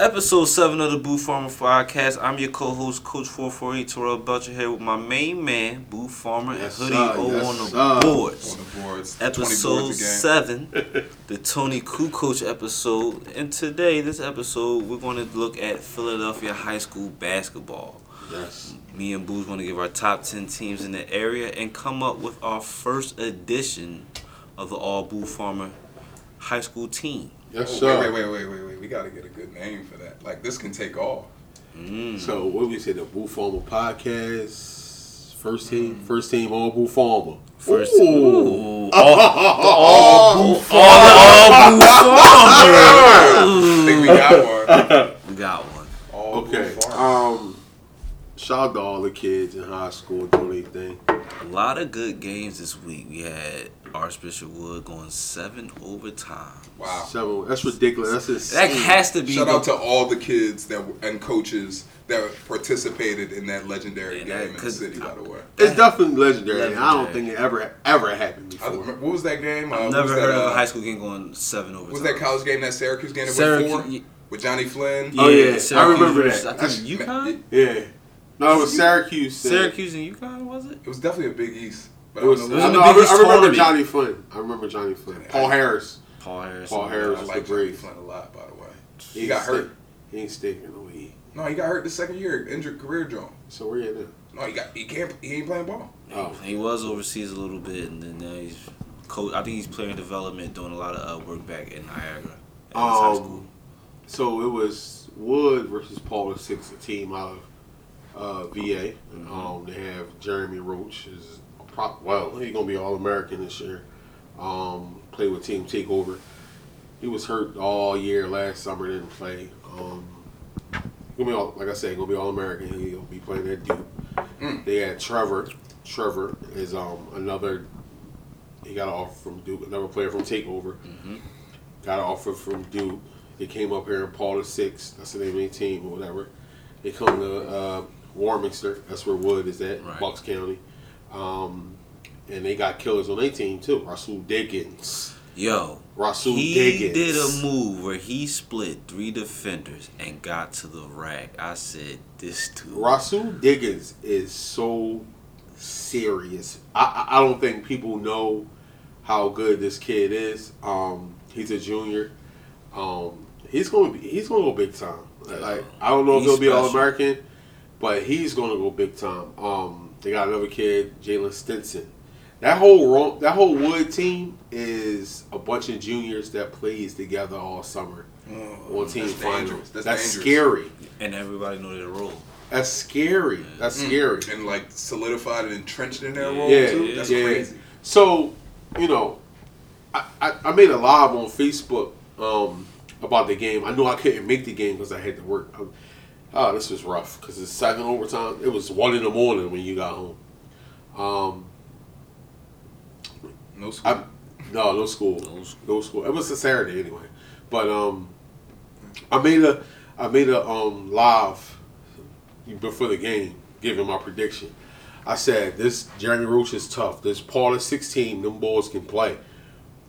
Episode 7 of the Boo Farmer Podcast. I'm your co host, Coach 448 Terrell Belcher, here with my main man, Boo Farmer, Yes, and Hoodie sir. O Yes, on the sir. boards. on the boards. Episode boards 7, the Toni Kukoc episode. And today, this episode, we're going to look at Philadelphia high school basketball. Yes. Me and Boo's going to give our top 10 teams in the area and come up with our first edition of the All Boo Farmer high school team. Yes, Oh, sir. wait, wait, wait, wait, wait, wait. We got to get a good name for that. Like, this can take off. Mm. So what we say the Boo Farmer podcast first team first team all Boo Farmer. First, Ooh. Ooh. all, all Boo Farmer. All Boo I think we got one. We got one. All Okay. Um shout out to all the kids in high school doing their thing. A lot of good games this week. We had Archbishop Wood going seven overtime. wow. Seven that's ridiculous. That's That has to be. Shout out to all the kids that were- and coaches that participated in that legendary Yeah, game that- in the city. By the way, it's definitely legendary. I don't think it ever ever happened I, before. what was that game? Uh, I've what never was heard that, of a uh, high school game going seven overtime. Was that college game that Syracuse game that Syracuse- went four with Jonny Flynn? Oh, yeah. I Syracuse remember that. I think UConn. Yeah. No, it was Syracuse. Syracuse and UConn was it? It was definitely a Big East. But It was, I I, don't know. in the know, I, Big I remember. Jonny Flynn. I remember Jonny Flynn. Paul Harris. Paul Harris. Paul Harris. I was like the Johnny breeze. Flynn a lot. By the way, He he got ain't hurt. stick- He ain't sticking the way. No, he got hurt the second year, injured career drone. So where you at now? No, he got he can't he ain't playing ball. Oh. He was overseas a little bit, and then now he's coach. I think he's player development, doing a lot of uh, work back in Niagara. at his high school. Um, so it was Wood versus Paul the Six, a team out of uh, VA. Mm-hmm. Um, they have Jeremy Roach is Well, he's gonna be All American this year. Um, played with Team Takeover. He was hurt all year last summer. Didn't play. Um, gonna be all, like I said, gonna be All American. He'll be playing at Duke. Mm. They had Trevor. Trevor is um another. He got an offer from Duke. Another player from Takeover. Got an offer from Duke. They came up here in Paul the Six. That's the name of their team or whatever. They come to uh, Warminster. That's where Wood is at, Right. Bucks County. Um, and they got killers on their team too. Rahsool Diggins. Yo, Rahsool he Diggins. did a move where he split three defenders and got to the rack. I said, this dude. Rahsool Diggins is so serious. I, I don't think people know how good this kid is. Um, he's a junior. Um, he's going to be he's going to go big time. Like I don't know if He's he'll be all American, but he's going to go big time. Um, they got another kid, Jalen Stinson. That whole that whole Wood team is a bunch of juniors that plays together all summer on team Oh, That's finals. dangerous. That's, That's dangerous. scary. And everybody know their role. That's scary. That's scary. and like solidified and entrenched in their role Yeah, too. That's yeah. crazy. So, you know, I, I, I made a live on Facebook um, about the game. I knew I couldn't make the game because I had to work. I, oh, this was rough because it's seven overtime. It was one in the morning when you got home. Um, No school. I, no, no school, No school. no school. It was a Saturday anyway, but um, I made a I made a um live before the game, giving my prediction. I said this Jeremy Roach is tough. This Paul is sixteen. Them boys can play.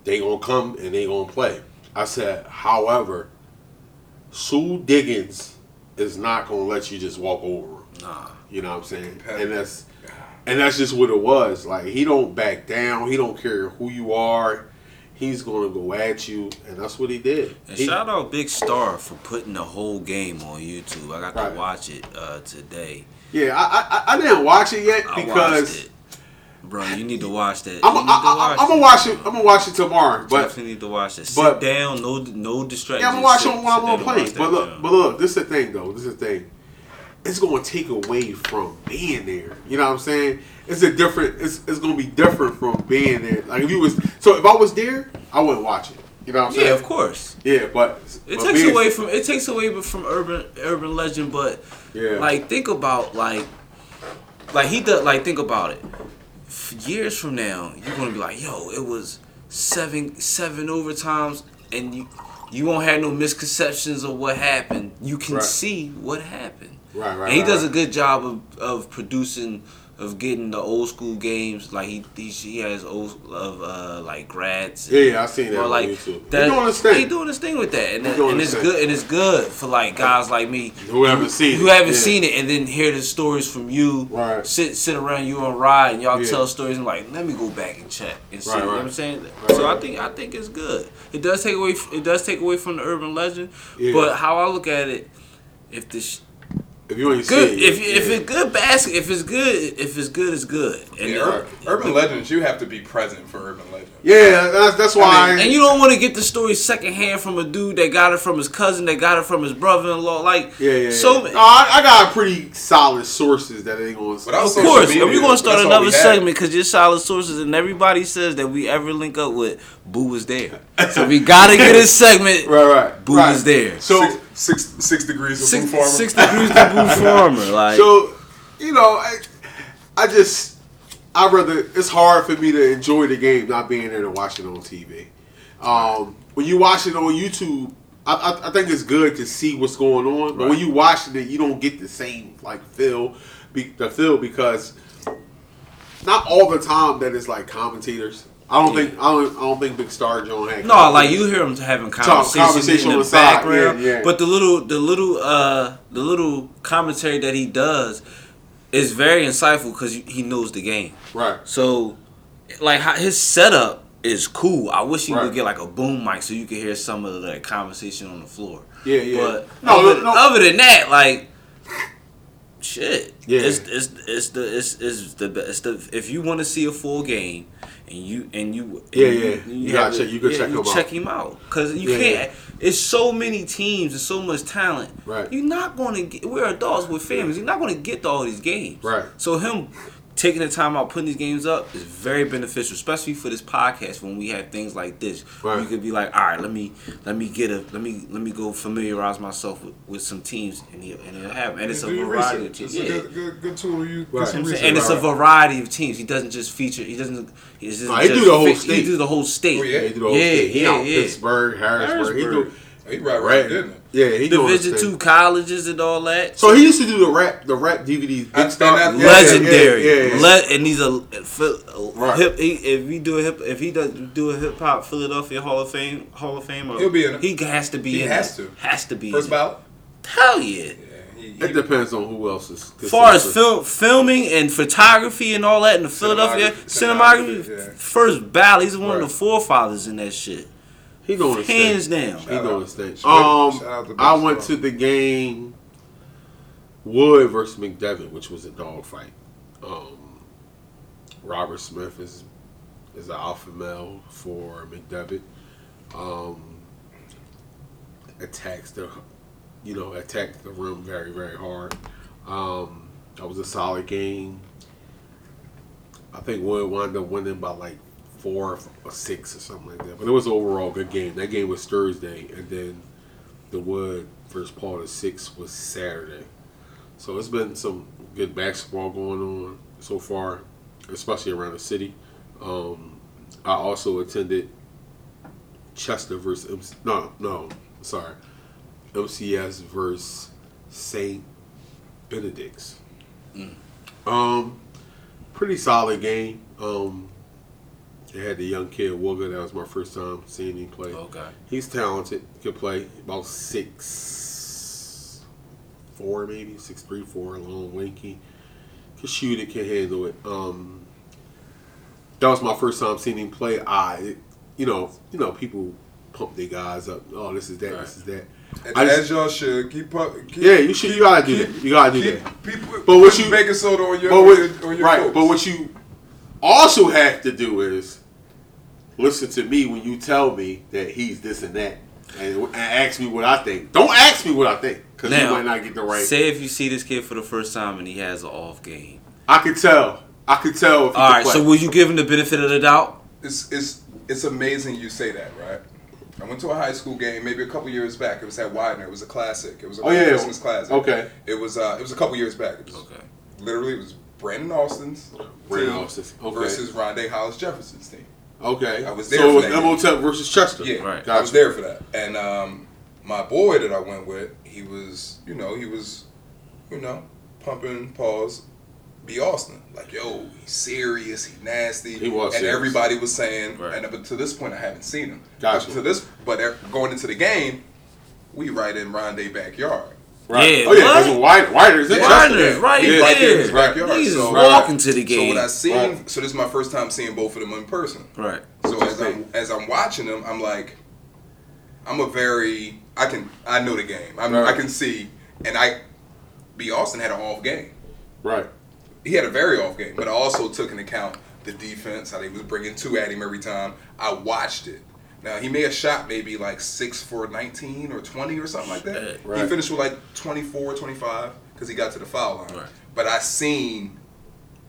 They gonna come and they gonna play. I said, however, Sue Diggins is not gonna let you just walk over him. Nah. You know what I'm saying? And that's and that's just what it was. Like he don't back down. He don't care who you are. He's gonna go at you, and that's what he did. And He- shout out Big Star for putting the whole game on YouTube. I got Right. to watch it uh, today. yeah, I, I I didn't watch it yet I because watched it. Bro, you need to watch that. I'm you I'm need to watch gonna watch it. I'm gonna watch it tomorrow. But Definitely need to watch it. Sit down, no no distractions. yeah, I'm gonna watch Sit- it while I'm on down plane. But look, jump. but look, this is the thing though. This is the thing. It's gonna take away from being there. You know what I'm saying? It's a different. It's it's gonna be different from being there. Like if you was so if I was there, I wouldn't watch it. You know what I'm saying? yeah, of course. Yeah, but It but takes away from it takes away from urban urban legend, but Yeah. like think about like like he does like think about it. F- Years from now, you're gonna be like, yo, it was seven seven overtimes, and you you won't have no misconceptions of what happened. You can Right. see what happened. Right, right. and he right, does right. a good job of, of producing of getting the old school games. Like he he, he has old of uh like grads. Yeah, yeah, I seen that Or on like YouTube. that, He doing his thing. He doing his thing with that, and, doing and it's thing. good. And it's good for like guys like me Who haven't seen who it, haven't yeah. seen it, and then hear the stories from you. Right. Sit sit around you on ride, and y'all Yeah. tell stories. and like, let me go back and check and see. Right, You know what I'm saying? Right, so I think I think it's good. It does take away. It does take away from the urban legend. But how I look at it, if this If you ain't good, seen it, if if it's good basket, if it's good, if it's good, it's good. And Yeah, then- Ur- urban legends, you have to be present for urban legends. yeah, that's that's why. And you don't want to get the story secondhand from a dude that got it from his cousin, that got it from his brother-in-law. Like, yeah, yeah. so yeah. No, I, I got pretty solid sources that ain't going. But I Of social course, media, and we're gonna start another segment because you're solid sources, and everybody says that we ever link up with Boo was there, so we gotta get a segment. Right, right. Boo right. is there. So, six, six, degrees of Six, Boo Farmer. six degrees of Boo Farmer, like so you know, I, I just, I rather. It's hard for me to enjoy the game not being there to watch it on TV. Um, when you watch it on YouTube, I, I, I think it's good to see what's going on. But when you watching it, you don't get the same like feel, be, the feel because not all the time that it's like commentators. I don't think I don't, I don't think Big Star John had No, like you hear him having conversations conversation in the, the background, yeah, yeah. but the little, the little, uh, the little commentary that he does is very insightful because he knows the game. right. So, like his setup is cool. I wish he Right. would get like a boom mic so you could hear some of the conversation on the floor. Yeah, yeah. But No, other, no. other than that, like. Shit. Yeah. It's it's it's the it's, it's the it's the if you want to see a full game and you and you Yeah, and yeah. You gotta have check- you could yeah, check you him out. check him out because you Yeah, can't. It's so many teams and so much talent. Right. You're not going to get. We're adults with families. You're not going to get to all these games. Right. So him taking the time out putting these games up is very beneficial, especially for this podcast when we have things like this. where Right. You could be like, all right, let me let me get a let me let me go familiarize myself with, with some teams and he, and it'll happen. And it's a Do your variety of teams. It's a Yeah. good, good, good tool to use. Right. You know what I'm research. saying? And it's a variety of teams. He doesn't just feature. He doesn't. He doesn't Nah, he just do the whole fi- state. He do the whole state. Oh, yeah? He do the whole Yeah, thing. He yeah, yeah. Pittsburgh, Harrisburg. He do He right, right, right. didn't it? Yeah, he doing his Division two colleges and all that. So he used to do the rap, the rap DVDs. Big And- Star, Yeah, legendary. Yeah, yeah, yeah. Le- and he's a Phil- Right. hip. He, if he do a hip, if he does do a hip hop Philadelphia Hall of Fame, Hall of Fame, He'll be in it. He has to be. He in has it. to. Has to be. First in it. ballot? Hell yeah. Yeah. He, It depends on who else is. As far as considered. film, filming and photography and all that in the Philadelphia Cinematography, cinematography, yeah. first ballot, he's one Right. of the forefathers in that shit. He doing his Hands thing. down. He doing his thing. Shout Um, to Big I went Star. to the game Wood versus McDevitt, which was a dog fight. Um, Robert Smith is is an alpha male for McDevitt. Um, attacks the, you know, attacks the rim very very hard. Um, that was a solid game. I think Wood wound up winning by like four or six or something like that. But it was overall good game. That game was Thursday, and then the Wood first part of six was Saturday. So it's been some good basketball going on so far, especially around the city. Um, I also attended Chester versus MC, no no sorry MCS versus Saint Benedict's. Um, pretty solid game. Um, they had the young kid Wooga. That was my first time seeing him play. Okay. He's talented. Can play about six four maybe six three four long lanky. Can shoot it. Can handle it. Um, that was my first time seeing him play. I, you know, you know, people pump their guys up. Oh, this is that. This is that. And I as just- y'all should keep up. Keep, Yeah, you should. You gotta do keep- that. You gotta do keep, that. People, But what put you- baking soda on your, But on what, your, on your right, folks. but what you also have to do is listen to me when you tell me that he's this and that, and, and ask me what I think. Don't ask me what I think because you might not get the right. Say if you see this kid for the first time and he has an off game. I could tell. I could tell. If he All could right, play. so will you give him the benefit of the doubt? it's it's it's amazing you say that, right? I went to a high school game maybe a couple years back. It was at Widener. It was a classic. It was a Oh, yeah. Christmas classic. Okay. It was uh it was a couple years back. It was Okay. literally it was Brandon Austin's Brandon team Austin's, okay. versus Rondae Hollis Jefferson's team. Okay, I was there So it was that Imhotep versus Chester. Yeah, Right. I was there for that. And um, my boy that I went with, he was, you know, he was, you know, pumping pause B. Austin. Like, yo, he's serious, he's nasty. He was and serious. everybody was saying, Right. and up to this point, I haven't seen him. Gotcha. Up to this, but er- going into the game, we right in Rondae backyard. Right. Yeah, oh yeah, what? because White, Whiter's in Yeah. Chester. Widers, right He's there. right there his backyard. He's So- walking to the game. So game. what I seen, Right. so this is my first time seeing both of them in person. right. So What as I'm as I'm watching them, I'm like, I'm a very I can I know the game. I'm, Right. I can see, and I, B. Austin had an off game. Right. He had a very off game, but I also took into account the defense, how they was bringing two at him every time. I watched it. Now he may have shot maybe like six for 19 or 20 or something like that. He finished with like 24, 25 because he got to the foul line. Right. But I seen,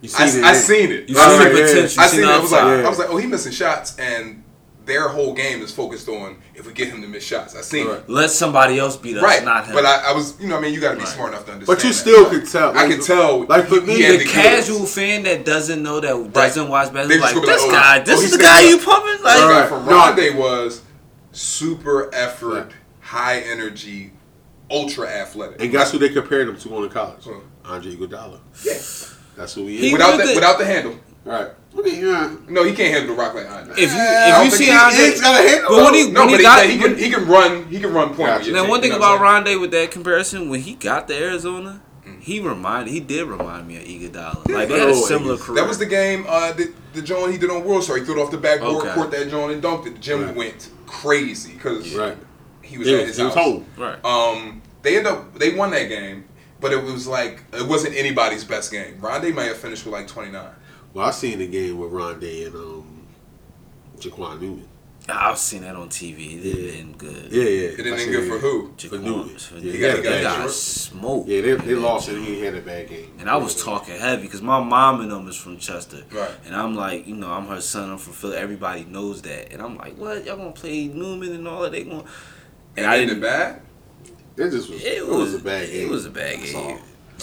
You I, seen it. I seen it. You Right, see the right, potential. I You seen it. I was like. Yeah. I was like, oh, he missing shots, and their whole game is focused on if we get him to miss shots. I seen Right. Let somebody else beat us, Right, not him. but I, I was, you know, I mean, you got to be Right. smart enough to understand. But you that. still could tell. I can tell. Like for me, the the goods. casual fan that doesn't know that doesn't watch They basketball, just like this oh, guy, oh, this oh, he's is the guy be you like- pumping. Like, got Right. from No. Rondae was super effort, Right. high energy, ultra athletic. And guess who they compared him to on the college? Who? Andre Iguodala. Yeah. That's who he He is. Without with the, without the handle. right. I mean, yeah. No, he can't handle the rock like Andre. if you I if don't you see he- Andre, he's got a handle. but when he no, when but he he, got he can he can run he can run point. Gotcha. now one thing you know about Rondae with that comparison, when he got to Arizona, Mm. he reminded he did remind me of Iguodala. Like they had a similar career. That was the game, uh, the, the joint he did on World Star. He threw it off the backboard, Okay. caught that joint, and dunked it. The gym Right. went crazy because Right. he was Yeah, at his he was house. home. right. Um, they end up they won that game, but it was like it wasn't anybody's best game. Rondae might have finished with like twenty nine. Well, I seen the game with Rondae and um, Jaquan Newman. I've seen that on TV. It didn't end good. Yeah, yeah. It didn't I end good for who? For Jaquan- Newman. for Yeah, Newman. he got- he They got got smoked. Yeah, they, they lost that and he had a bad game. And I was talking heavy because my mom and them is from Chester. Right. And I'm like, you know, I'm her son. I'm from Philly. Everybody knows that. And I'm like, what? Y'all gonna play Newman and all that? They going And And I I didn't. bad. It just was. It It was, was a bad game. It was a bad game.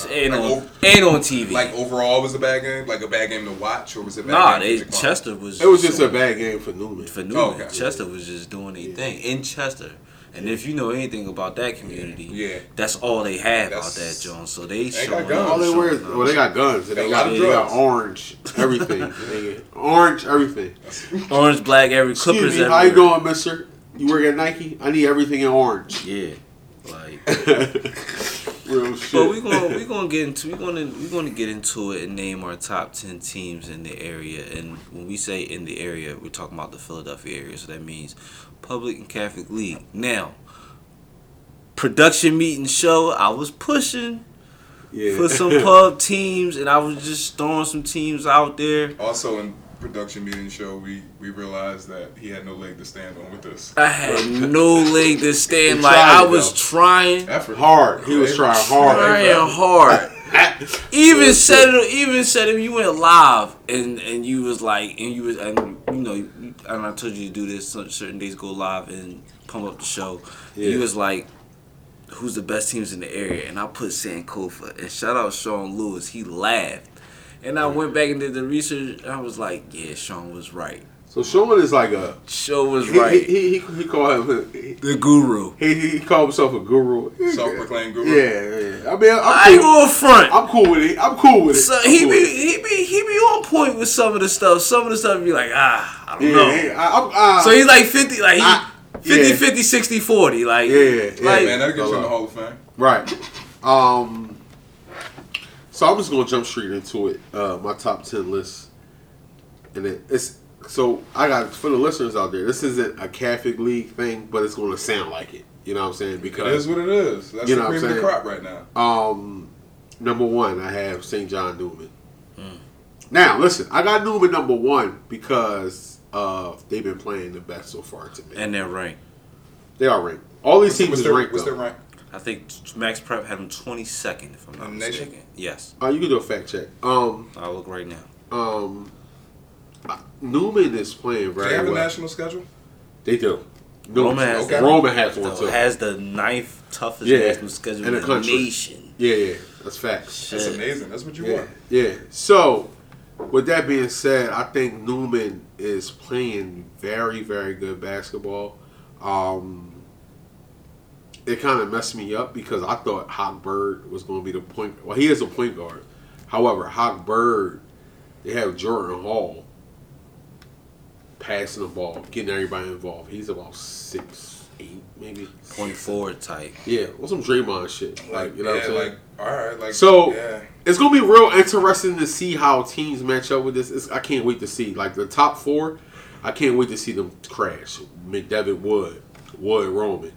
All. Ain't Like, on, over- ain't on TV. Like overall, was a bad game. Like a bad game to watch, or was it? a Bad nah, game they for Chester was. It was just a bad game for Newman. for Newman. Oh, okay. Chester was just doing their thing in Chester. And if you know anything about that community, Yeah. that's all they have out That's- that John. So they got showing guns. up, All they wear, showing up. well, they got guns. They, They got, got they got orange, everything. Orange, everything. orange, black, every Clippers. Excuse me, how you everywhere. doing, Mister? You work at Nike? I need everything in orange. Yeah, like. Real shit. But we're gonna we gonna get into we're gonna we're gonna get into it and name our top ten teams in the area. And when we say in the area, we're talking about the Philadelphia area. So that means public and Catholic league. Now, production meeting show. I was pushing yeah. for some pub teams, and I was just throwing some teams out there. Also in production meeting show, we we realized that he had no leg to stand on with us. I had no leg to stand. He Like I was though. trying. Effort. hard. He was trying hard. Trying hard. even said it, even said if you went live and and you was like and you was and you know and I told you to do this certain days go live and pump up the show. Yeah. You was like, who's the best teams in the area? And I put Sankofa and shout out Sean Lewis. He laughed, and I went back and did the research. I was like, yeah, Sean was right. So Sean is like a. Show was He, right. he, he, he called him. He, the guru. he, he called himself a guru. Self-proclaimed guru. Yeah, yeah. I mean, I'm I ain't cool. going front. I'm cool with it. I'm cool with it. So I'm he cool be it. he be he be on point with some of the stuff. Some of the stuff be like ah I don't Yeah, know. yeah, I, I'm, uh, So he's like 50 like he I- 50 yeah. 50 60 40 like Yeah, yeah, Yeah, like man, that'll get you in the Hall of Fame. Right. Um. So I'm just gonna jump straight into it. Uh, my top ten list, and it, it's so I got for the listeners out there. This isn't a Catholic League thing, but it's gonna sound like it. You know what I'm saying? Because It is Because what it is. That's You know what cream I'm of the saying? crop right now. um, number one, I have St. John Neumann. Now listen, I got Neumann number one because uh they've been playing the best so far to me. and they're ranked. they are ranked. All these teams What's is their, ranked. what's their rank? I think Max Prep had him 22nd if I'm not In the nation? mistaken. Yes. Uh, you can do a fact check. Um, I'll look right now. um, uh, Neumann is playing Do very they have a well. national schedule? They do. Neumann- Roman has okay. the- Roman has one the- too. has the ninth toughest Yeah, national schedule in in the the, country. nation. Yeah, yeah, that's facts. That's Shit. amazing. That's what you Yeah, want. yeah. So, with that being said, I think Neumann is playing very, very good basketball. Um, it kind of messed me up because I thought Hawk Bird was going to be the point. Well, he is a point guard. However, Hawk Bird, they have Jordan Hall passing the ball, getting everybody involved. He's about six, eight, maybe. Point forward type. Yeah, with some Draymond shit. Like, you know yeah, what I'm saying? like all right, like So yeah. it's gonna be real interesting to see how teams match up with this. It's, I can't wait to see like the top four. I can't wait to see them crash. McDevitt, Wood, Wood, Roman,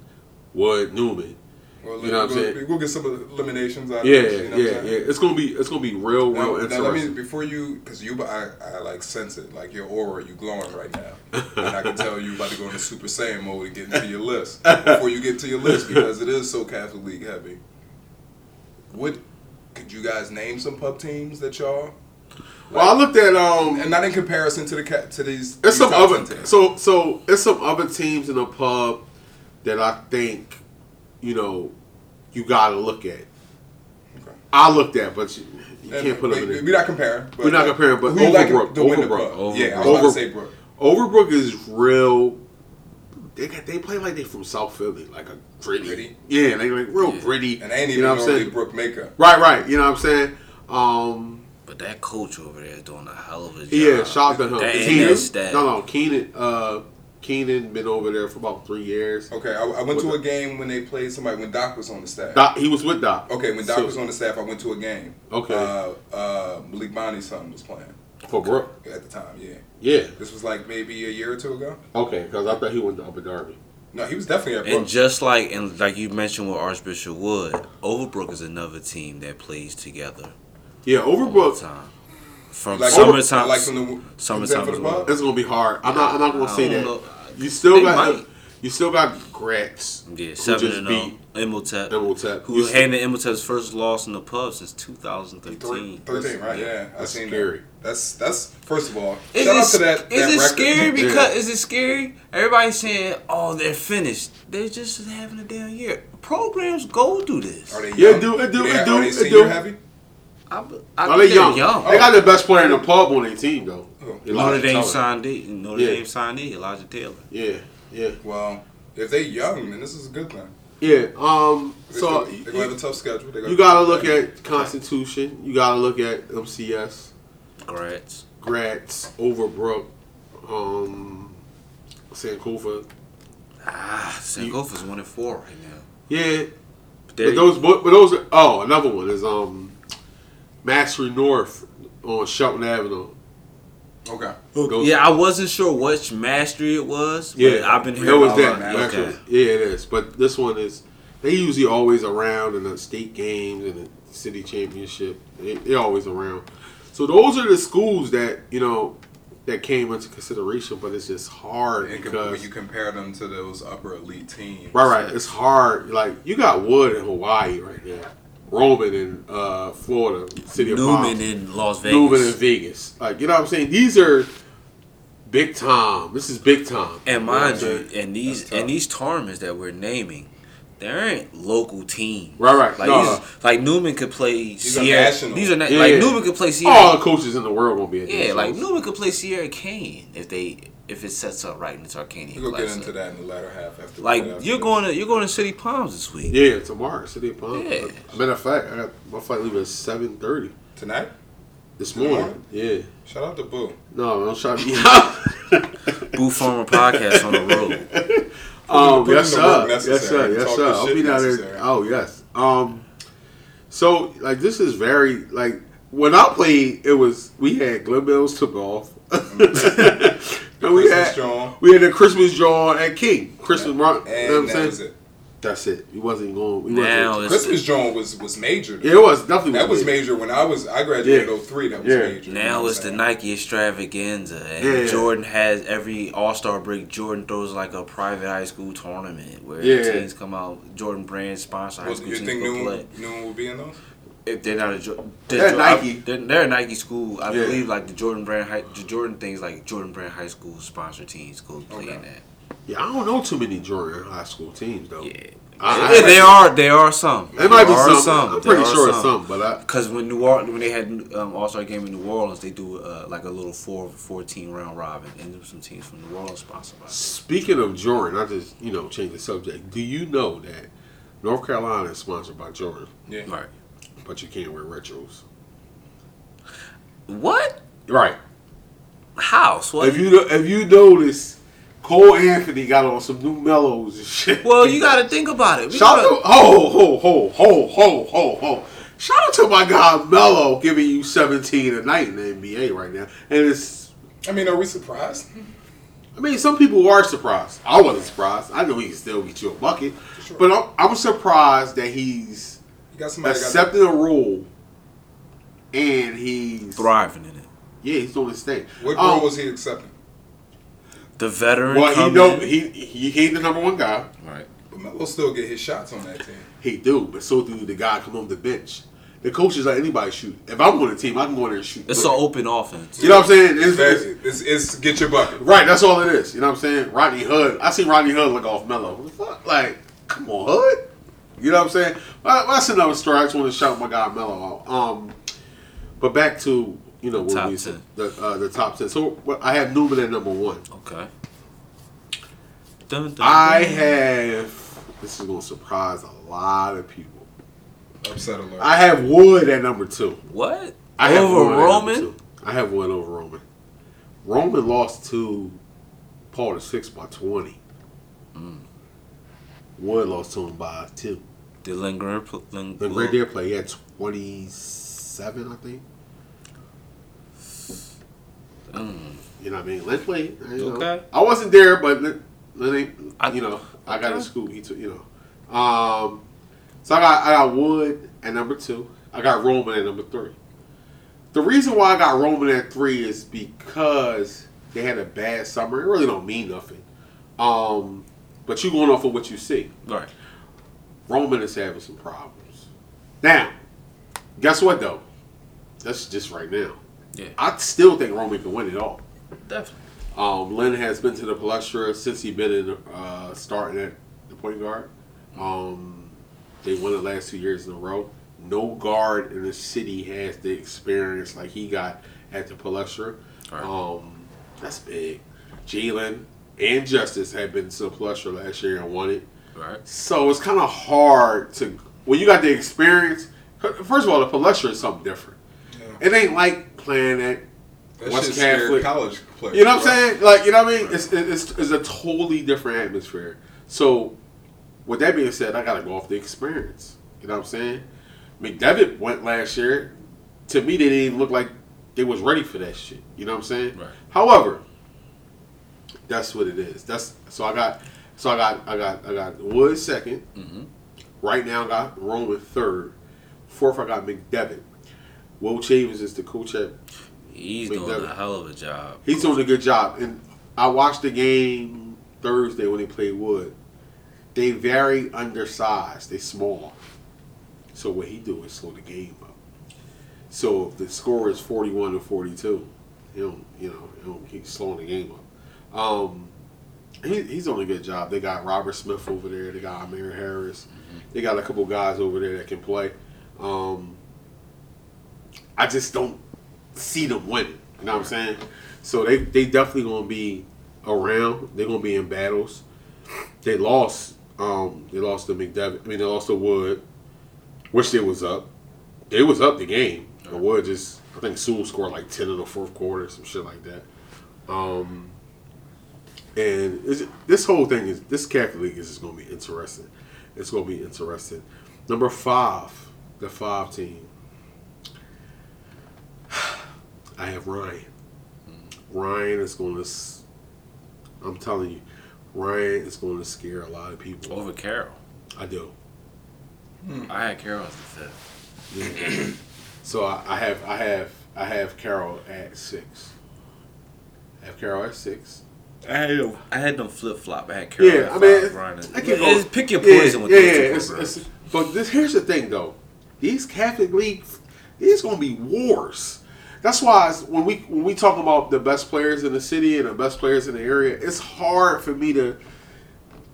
Wood, Neumann. Well, You know what I'm we'll, saying? We'll get some eliminations out Yeah, of this. You know yeah, I'm yeah. It's gonna be it's gonna be real, real Now, now let interesting. me before you, because you, I, I like sense it, like your aura, you glowing right now, and I can tell you about to go into Super Saiyan mode and get into your list before you get to your list because it is so Catholic League heavy. What could you guys name some pub teams that y'all, well, I looked at um. and not in comparison to the to these. It's these some other teams. so so it's some other teams in the pub that I think you know you gotta look at. Okay. I looked at, but you, you And can't put them in there. We're not comparing. But We're not comparing, but who you like Overbrook, to Overbrook. Yeah, I was about to say Brook. Overbrook is real. They got, they play like they from South Philly, like a gritty. Gritty? Yeah, they like real Yeah. gritty. And they ain't you even know what I'm saying? Brook Maker. Right, right. You know what I'm saying? Um, But that coach over there is doing a hell of a job. yeah, shout out to him. That Keenan, no, no, Keenan. Uh, Keenan been over there for about three years. Okay, I, I went to a game when they played somebody when Doc was on the staff. Doc, he was with Doc. Okay, when Doc So- was on the staff, I went to a game. Okay. Uh, uh, Malik Bonnie's son was playing for Brook. at the time. Yeah, Yeah. this was like maybe a year or two ago. Okay, because I thought he went to Upper Darby. No, he was definitely at And just like and like you mentioned with Archbishop Wood, Overbrook is another team that plays together Yeah, all the Overbrook. Time. From like summertime, like from the summertime for the as well. It's gonna be hard. I'm not. I'm not gonna I say that. know. You still They got. might. You still got Gratz. yeah, seven just and beat zero. Imhotep, Imhotep. who You still- handed Imhotep's first loss in the pub since 2013. 13, right? Yeah, I That's seen scary. that. That's that's first of all. Is shout it, out to that. is that it record. scary? Yeah. Because is it scary? Everybody's saying, "Oh, they're finished." They're just having a damn year. Programs go do this. Are they young? Yeah, do- it do- it do- Are they it do. Heavy? I, I Are think they they're young? young. They got the best player in the pub on their team though. Oh. Notre Elijah Dame Taylor. signed it. Notre Yeah. Dame signed it. Elijah Taylor. Yeah, yeah, Well, if they young, then this is a good thing. yeah. Um. They're So gonna- they're you, gonna have a tough schedule. They're gonna you gotta look at Constitution. You gotta look at MCS, Gratz. Gratz, Overbrook, um, Sankofa. Ah, Sankofa's one and four right now. Yeah, But but those, but, but those. Are, oh, another one is um, Mastery North on Shelton Avenue. Okay. Those- yeah, I wasn't sure which mastery it was. But Yeah, I've been it hearing was about that. it. Mastery- Okay. Yeah, it is. But this one is. They usually always around in the state games and the city championship. They, they're always around. So those are the schools that you know that came into consideration. But it's just hard And because when you compare them to those upper elite teams, right, right. It's hard. Like you got Wood in Hawaii right now, Roman in uh, Florida, city of Neumann Palms. in Las Vegas. Neumann in Vegas. Like you know what I'm saying? These are big time. This is big time. And mind know you, I'm and these and these tournaments that we're naming, they aren't local teams. Right, right. Like No, these, no. like Neumann could play are Sierra. national. These are na- Yeah, like yeah. Neumann could play Sierra. all the coaches in the world gonna be at yeah, like shows. Neumann could play Sierra Canyon if they if it sets up right in the Tarkanian We're gonna get into that in the latter half after. Like after you're this. going to you're going to City Palms this week. Yeah, tomorrow, City of Palms. Yeah. Matter of fact, I got my flight leaving at seven thirty tonight. this Tomorrow? morning. Yeah. Shout out to Boo. No, don't shout me out. Boo Farmer podcast on the road. um, Put in yes, sir. Yes, sir. Yes, sir. I'll shit be down there. Oh, yes. Um, so like this is very like when I played, it was we had Glen Mills took off. and we Christmas had John. we had a Christmas draw at King. Christmas run. And you know what I'm that saying? was it. That's it. We wasn't going. We Now wasn't. Christmas John was was major. Yeah, it was definitely. That was major when I was I graduated Yeah. 03. That was Yeah. major. Now it's the? Nike extravaganza, and Yeah. Jordan has every All Star break. Jordan throws like a private high school tournament where Yeah. teams come out. Jordan brand sponsor high Well, school you teams think go Noon, play. Noon will be in those? If they're not a Jo- They're Jo- Nike. I- they're, they're a Nike school. I Yeah. believe like the Jordan brand, high, the Jordan things like Jordan brand high school sponsor teams go play Okay. in that. Yeah, I don't know too many Jordan high school teams though. Yeah, I- Yeah, I- there are there are some. It might be There are some. I'm pretty are sure it's some, but Because when New Orleans, when they had um, All Star game in New Orleans, they do uh, like a little four 14 round robin, and there were some teams from New Orleans sponsored by. Speaking of Jordan, I just you know change the subject. Do you know that North Carolina is sponsored by Jordan, Yeah. Right. But you can't wear retros? What? Right. House? What? If you if you notice, Cole Anthony got on some new mellows and shit. well, you got to think about it. We Shout out gotta- to ho ho ho ho ho ho ho. Shout out to my guy Melo giving you 17 a night in the NBA right now, and it's. I mean, are we surprised? I mean, some people are surprised. I wasn't surprised. I know he can still get you a bucket, Sure. but I'm, I'm surprised that he's You got somebody that got a role, and he's thriving in it. yeah, he's doing his thing. What Um, role was he accepting? The veteran. Well, he coming know he he he ain't the number one guy. Right. But Melo still get his shots on that team. He do, but so do the guy come on the bench. The coach is like anybody shoot. If I'm on the team, I can go in there and shoot. It's an open offense. You know what I'm saying? It's, It's, it's- it's, it's get your bucket. right. That's all it is. You know what I'm saying? Rodney Hood. I see Rodney Hood look off Melo. What the fuck? Like, come on, Hood. You know what I'm saying? Well, that's another story. I just want to shout my guy Melo out. Um, but back to you know what we said the uh, the top ten. So what- I have Neumann at number one. Okay. Dun, dun, I have. This is gonna surprise a lot of people. Upset alert. I have Wood at number two. what? I have Over Wood Roman? I have one over Roman. Roman lost to Paul the Six by twenty. Mm. Wood lost to him by two. Did Lynn Greer pl- Ling- deal play, he had twenty seven, I think. Mm. You know what I mean? Lynn played. you know. Okay. I wasn't there, but Lynn, Lynn ain't, you know, I got a okay. scoop. He took, you know. Um, so I got I got Wood at number two. I got Roman at number three. The reason why I got Roman at three is because they had a bad summer. It really don't mean nothing. Um, but you going off of what you see. Right. Roman is having some problems. Now, guess what though? That's just right now. Yeah. I still think Roman can win it all. Definitely. Um, Lynn has been to the Palestra since he's been in uh, starting at the point guard. Um, they won the last two years in a row. No guard in the city has the experience like he got at the Palestra. Right. Um, that's big. Jalen and Justice had been to the Palestra last year and won it. Right. So it's kind of hard to when you got the experience. First of all, the Palestra is something different. Yeah. It ain't like playing at That West shit Catholic. college players. You know what I'm saying? Like, you know what I mean? It's, it's, it's a totally different atmosphere. So, with that being said, I got to go off the experience. You know what I'm saying? McDevitt went last year. To me, they didn't even look like they was ready for that shit. You know what I'm saying? Right. However, that's what it is. That's so I got so I got I got I got Wood 2nd Mm-hmm. Right now, I got Roman third. Fourth, I got McDevitt. Will Chavez is the coach at He's Big doing a hell of a job. He's doing a good job. And I watched the game Thursday when they played Wood. They very undersized. They small. So what he do is slow the game up. So if the score is forty one to forty two, he don't you know, he don't keep slowing the game up. Um he, he's doing a good job. They got Robert Smith over there. They got Amir Harris. They got a couple guys over there that can play. Um, I just don't see them winning. You know what I'm saying? So they they definitely gonna be around. They're gonna be in battles. They lost. Um, they lost to McDevitt. I mean, they lost to Wood, Wish they was up. They was up the game. But Wood just, I think Sewell scored like ten in the fourth quarter, some shit like that. Um, and it's, this whole thing is this Catholic League is just gonna be interesting. It's gonna be interesting. Number five, the five team. I have Ryan. Ryan is going to. I'm telling you, Ryan is going to scare a lot of people. Over Carroll. I do. Hmm. I had Carroll as the fifth. So I, I have, I have, I have Carroll at six. I have Carroll at six. I had them, I had them flip flop. I had Carroll. Yeah, I mean, I can It's- go- pick your yeah, poison with yeah, those yeah, it's- it's- But this here's the thing though, these Catholic leagues, these gonna be wars. That's why when we when we talk about the best players in the city and the best players in the area, it's hard for me to,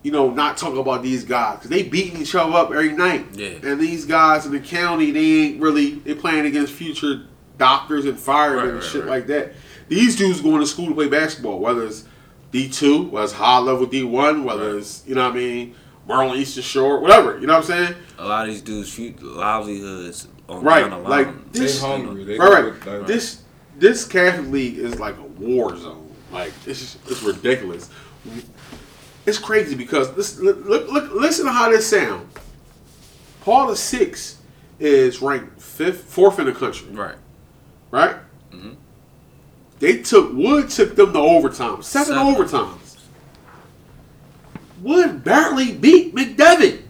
you know, not talk about these guys because they beating each other up every night. Yeah. And these guys in the county, they ain't really they playing against future doctors and firemen Right, and right, shit right. like that. These dudes going to school to play basketball, whether it's D two, whether it's high level D one, whether Right. it's you know what I mean, Maryland Eastern Shore, whatever. You know what I'm saying? A lot of these dudes' few livelihoods on Right, down the line. like They this. hungry. They Right, right. with, like, This this Catholic League is like a war zone. Like it's it's ridiculous. It's crazy because this look, look, look listen to how this sound. Paul the Six is ranked fifth, fourth in the country, Right. right? Mm-hmm. They took Wood took them to overtime, seven, Seven. overtimes. Wood barely beat McDevitt.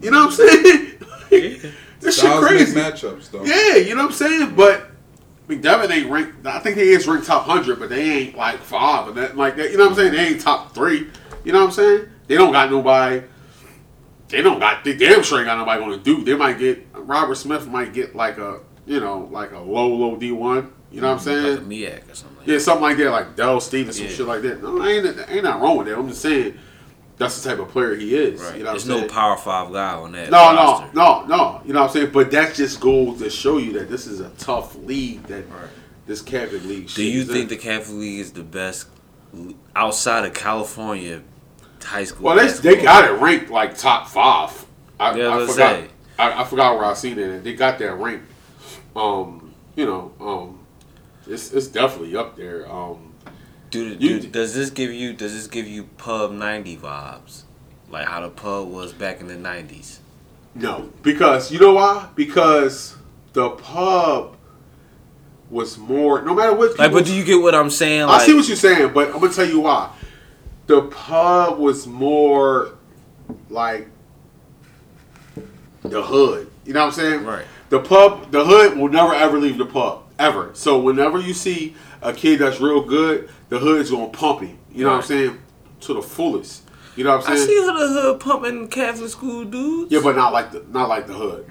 You know what I'm saying? this shit Styles make crazy. matchups though. Yeah, you know what I'm saying? But McDevitt ain't ranked. I think he is ranked top hundred, but they ain't like five and that like that. You know what I'm saying? They ain't top three. You know what I'm saying? They don't got nobody. They don't got. They damn sure ain't got nobody going to do. They might get Robert Smith might get like a you know like a low low D one. You know what I'm saying? Like Miak or something. Like Yeah, something like that, like Dell Stevens, some Yeah. shit like that. No, ain't ain't not wrong with that. I'm just saying that's the type of player he is. Right. You know There's no saying? power five guy on that. No, no, roster. no, no. You know what I'm saying? But that just goes to show you that this is a tough league that Right. this Catholic League. Do you think the Catholic League is the best outside of California high school? Well, they, they got it ranked like top five. I, Yeah, I let's forgot. say. I, I forgot where I seen it. They got that ranked. Um, you know, um, it's it's definitely up there. Um, Do, You- do, does this give you does this give you pub ninety vibes, like how the pub was back in the nineties? no, because you know why? Because the pub was more. No matter what. Like, but do you get what I'm saying? I see what you're saying, but I'm gonna tell you why. The pub was more like the hood. You know what I'm saying? Right. The pub, the hood will never ever leave the pub ever. So whenever you see a kid that's real good, the hood's gonna pump him. You know what I'm saying? To the fullest. You know what I I'm saying? I see the hood pumping Catholic school dudes. Yeah, but not like the not like the hood.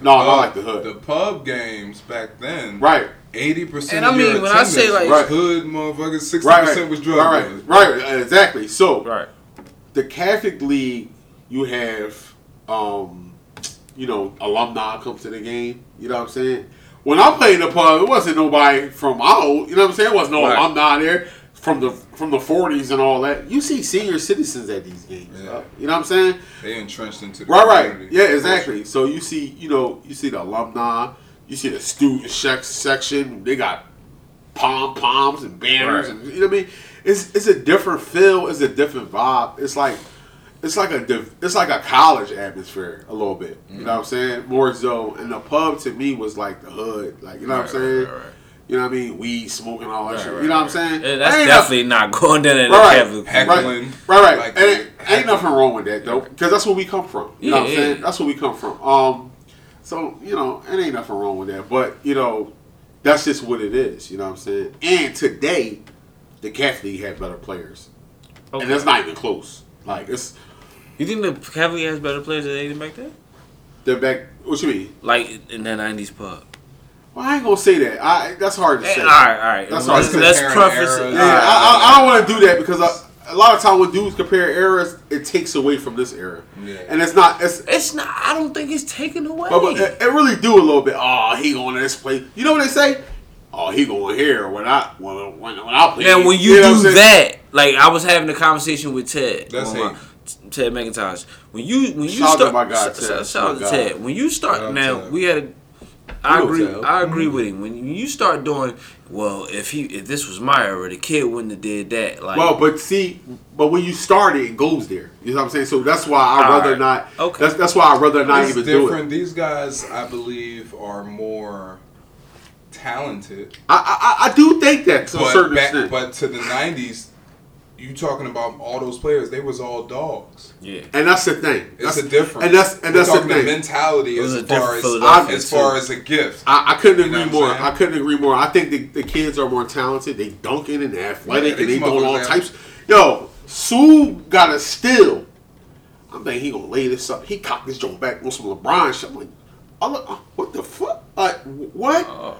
No, not like the hood. The pub games back then, right. Eighty percent. And I of your mean, when I say, like- was hood, motherfuckers, sixty Right. percent Right. was drug right. dealers. Right. Right. Exactly. So right. the Catholic League, you have, um, you know, alumni come to the game. You know what I'm saying? When I played in the pub, it wasn't nobody from out. You know what I'm saying? There was no Right. alumni there from the from the 40s and all that. You see senior citizens at these games. Yeah. You know what I'm saying? They entrenched into the Right, right. Yeah, exactly. So you see, you know, you see the alumni, you see the student sec- section. They got pom poms and banners, Right. and you know what I mean. It's it's a different feel. It's a different vibe. It's like it's like a it's like a college atmosphere a little bit. You know what I'm saying? More so, and the pub to me was like the hood. Like you know what I'm saying? right, right. You know what I mean? Weed smoking all that Right, shit. right, you know what I'm saying? Yeah, that's Ain't definitely not going down in the Right. Catholic. Heck- Right, Heckling. right, right. Like, and ain't, ain't nothing wrong with that though, because that's where we come from. You know Yeah, what I'm yeah, saying? That's where we come from. Um, so you know, it ain't nothing wrong with that, but you know, that's just what it is. You know what I'm saying? And today, the Catholic had better players, Okay. and that's not even close. Like it's You think the Cavaliers has better players than they did back then? they're back. What you mean? Like in that '90s pub. Well, I ain't gonna say that. I that's hard to eh, say. all right, all right. That's let's, hard. let's Comparing preface it. eras. Yeah, I, I, I don't want to do that because I, a lot of time when dudes compare eras, it takes away from this era, Yeah. and it's not. It's It's not. I don't think it's taken away. But, but it, it really do a little bit. Oh, he going to this place. You know what they say? Oh, he going here when I when when, when I play. Now, when you, know do that, like I was having a conversation with Ted, That's on my- hate. Ted McIntosh. When you when you Shout out start, my guy, sh- Ted. sh- shout out to Ted. When you start Shout now, Ted. we had. A, I You agree. Ted. I agree mm. with him. When you start doing well, if he if this was my era, the kid wouldn't have did that. Like, Well, but see, but when you start it, it goes there. You know what I'm saying? So that's why I'd rather right. not. Okay. That's that's why I'd rather not It's even do it. different. These guys, I believe, are more talented. I, I I do think that to a certain back, extent. but to the '90s, you talking about all those players? They was all dogs. yeah, and that's the thing. It's that's, a difference. And that's and We're that's the talking thing. mentality as far as Philadelphia, as far too. as a gift. I, I couldn't You agree more. I couldn't agree more. I think the, the kids are more talented. They dunking and they're athletic Yeah, and they these doing all motherfuckers types. Yo, Sue got a steal. I'm thinking he gonna lay this up. He cocked this joint back on some LeBron shit. I'm like, I look, uh, what the fuck? Like, what? Oh.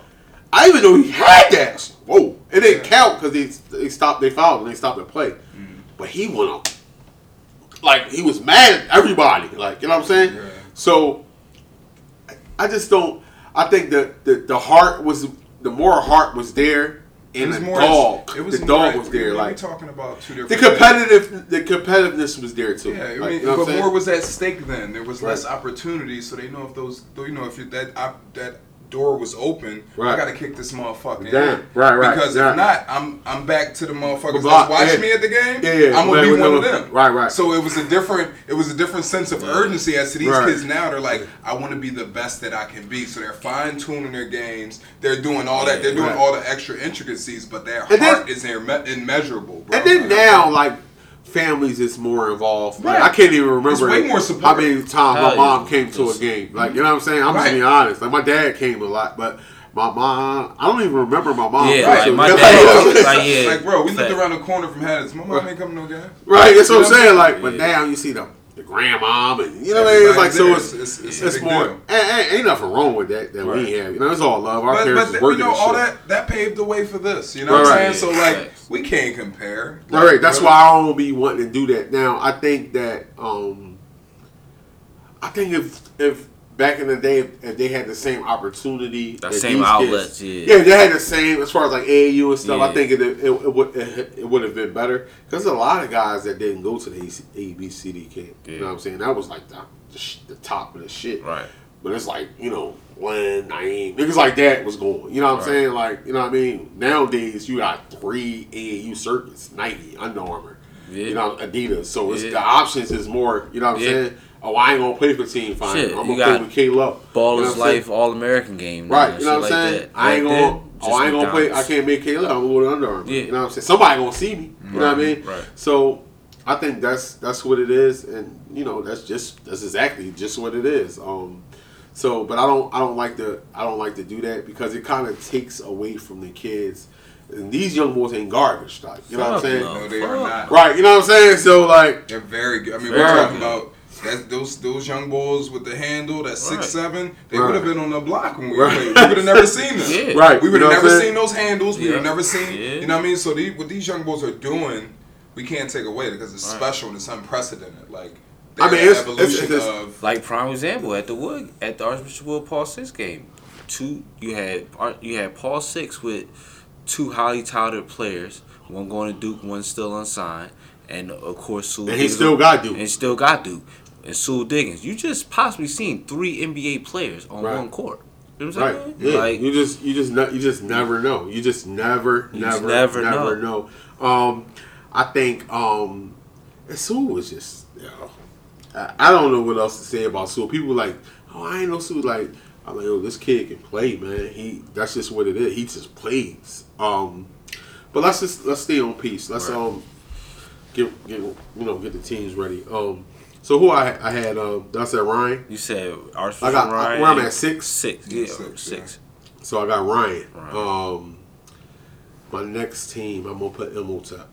I even know he had that. Whoa! It didn't count because they they stopped. They fouled and they stopped the play. Mm. But he went up like he was mad at everybody. Like you know what I'm saying? Yeah. So I just don't. I think that the, the heart was the more heart was there, and the more. dog. It was the more- dog was there. we- Like talking about two different. the competitive, the competitiveness was there too. Yeah, I Like, mean, you know what I'm but more was at stake then. There was less opportunity, so they know if those, you know, if you that op, that door was open. Right. I gotta kick this motherfucker Damn. in. Right, right, Because if not, I'm I'm back to the motherfuckers Block, that's watching yeah. me at the game. Yeah, yeah. I'm gonna be one of them. Right, right. So it was a different it was a different sense of urgency as to these Right. kids now. They're like, I want to be the best that I can be. So they're fine tuning their games. They're doing all that. They're doing all the extra intricacies, but their And then- heart is imme- immeasurable, bro. And then now, like families is more involved. Like, Right. I can't even remember way more support. how many times my mom yeah. came to a game. Like you know what I'm saying? I'm just being honest. Like my dad came a lot, but my mom, I don't even remember my mom. Yeah, Right. like my dad, like yeah, Like, bro, we lived around the corner from Haddon's. My mom ain't coming no game. Right, that's what You I'm know saying. what I'm Like, but Yeah. now you see the the grandmom and you know what I mean. It's like so. Everybody's It's it's, It's- it's more. deal. Ain't, ain't, ain't nothing wrong with that that Right. we have. You know, it's all love. Our But, parents but working you know, all shit. that that paved the way for this. You know what Right, I'm right. saying? So like, we can't compare. Right, right. That's Really. why I don't be wanting to do that. Now, I think that um I think if if back in the day if, they had the same opportunity, The same outlets, kids- yeah. yeah, they had the same as far as like AAU and stuff. I think it it, it would it, it would have been better because a lot of guys that didn't go to the ABCD camp. You know what I'm saying? That was like the the, the top of the shit. Right. But it's like, you know, Len, Naeem, niggas like that was going. You know what I'm saying? Like, you know what I mean? Nowadays, you got three AAU circuits Nike, Under Armour, Yeah. you know, Adidas. So it's Yeah. the options is more, you know what I'm Yeah. saying? Oh, I ain't going to play for Team Final. Shit, I'm going to play with K Love. Ball is what I'm saying? life, all American game. Right, and you know what I'm saying? like that. I ain't Back gonna, then, oh, I ain't gonna play. I can't make K Love. I'm gonna go to Under Armour. Yeah. You know what I'm saying? Somebody gonna see me. You know what I mean? Right. So I think that's that's what it is, and you know that's just that's exactly just what it is. Um, so, but I don't I don't like to I don't like to do that because it kind of takes away from the kids. And these young boys ain't garbage, like you know what I'm saying? no. No, they are not. Right, you know what I'm saying? So like, They're very good. I mean, Very we're talking good. about that, those those young boys with the handle, that six Right. seven. They Right. would have been on the block when we Right. played. We would have never seen them. Yeah. right, We would you have know never seen those handles. We would have never seen. Yeah. You know what I mean? So the, what these young boys are doing, we can't take away because it's Right. special and it's unprecedented. Like, I mean, the it's- it's- evolution it's- of. Like prime example at the Wood at the Archbishop Wood Paul Six game, two you had uh, you had Paul Six with two highly touted players, one going to Duke, one still unsigned, and of course Sue. And he Diggins- still got Duke. and still got Duke, and Sue Diggins. You just possibly seen three NBA players on Right. one court. You know what I'm Right. saying? Yeah. Like you just you just ne- you just never know. You just never You never just never never know. Um, I think um, Sue was just you know, I, I don't know what else to say about Sue. People like, oh, I ain't know Sue. Like, I'm like, oh, this kid can play, man. He that's just what it is. He just plays. Um, but let's just let's stay on peace. Let's Right. um get get you know get the teams ready. Um, so who I I had um I said Ryan. you said Archbishop I got Ryan. where I'm at six. Six. Yeah, Yeah, six, six. So I got Ryan. Right. Um, my next team, I'm gonna put Imhotep.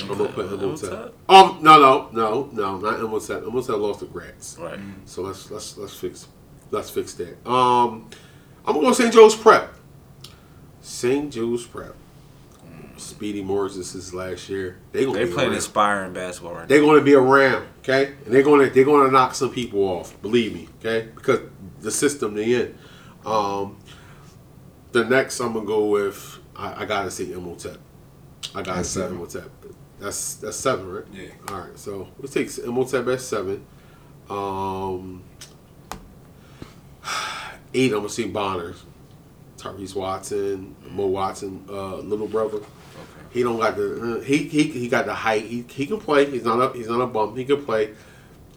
I'm gonna put Imhotep. Imhotep? Um, no, no, no, no, not Imhotep. Imhotep lost to Gratz. Right. So let's let's let's fix let's fix that. Um, I'm gonna go St. Joe's Prep. St. Joe's Prep. Speedy Morris this is last year. They gonna They be playing around. inspiring basketball right now. They're gonna be around, okay? And they're gonna they're gonna knock some people off. Believe me, okay? Because the system they in. Um, the next I'm gonna go with I, I gotta say Imhotep. I gotta That's say seven. Imhotep. That's that's seven, right? Yeah. All right, so we'll take Imhotep at seven. Um, eight. I'm gonna see Bonner, Tyrese Watson, Mo Watson, uh, little brother. He don't got the uh, he, he he got the height. He, he can play. He's not a he's not a bum. He can play.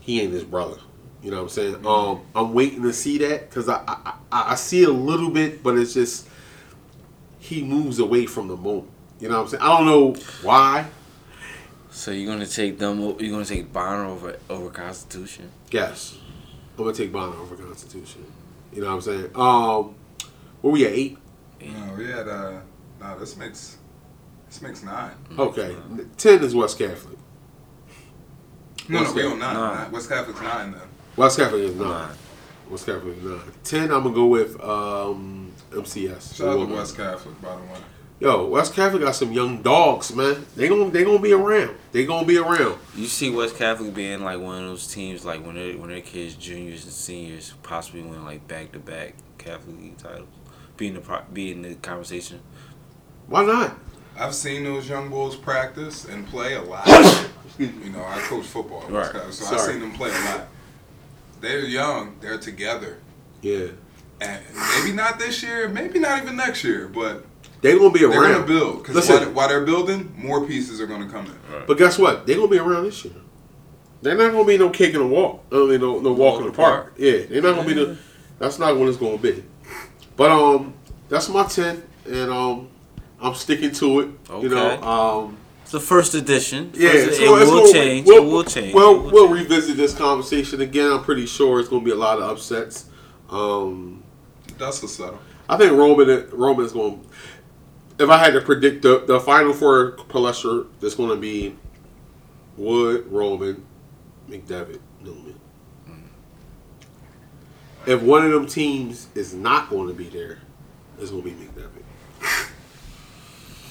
He ain't his brother. You know what I'm saying? Um, I'm waiting to see that because I, I I I see a little bit, but it's just he moves away from the moment. You know what I'm saying? I don't know why. So you're gonna take them? o- You're gonna take Bonner over over Constitution? Yes, I'm gonna take Bonner over Constitution. You know what I'm saying? Um, where we at eight? No, we had uh, no. This makes this makes nine. Okay, ten is West Catholic. No, What's no, we that? on nine. Nine. Nine. West Catholic's nine then. West Catholic is nine. Nine. West Catholic is nine. Ten, I'm gonna go with um, MCS. Shout out to West Catholic, by the way. Yo, West Catholic got some young dogs, man. They gonna they gonna be around. They gonna be around. You see West Catholic being like one of those teams, like when they when their kids juniors and seniors possibly win like back to back Catholic League titles, being the pro- be in the conversation. Why not? I've seen those young boys practice and play a lot. you know, I coach football, at West Right. Catholic, so I've seen them play a lot. They're young. They're together. Yeah. And maybe not this year, maybe not even next year, but They gonna be around. they're gonna build because Listen. while, while they're building, more pieces are gonna come in. But guess what? They're gonna be around this year. They're not gonna be no cake and a walk. I mean, no, no walk in the park. Yeah, they're not gonna be the. That's not what it's gonna be. But um, that's my ten, and um, I'm sticking to it. You know, um, It's the first edition. yeah, First- it's it gonna- will change. We'll, it will change. Well, it will we'll change. revisit this conversation again. I'm pretty sure it's gonna be a lot of upsets. Um, That's a settle. I think Roman Roman's going. If I had to predict the the final four Palestra, that's going to be Wood, Roman, McDevitt, Neumann. If one of them teams is not going to be there, it's going to be McDevitt.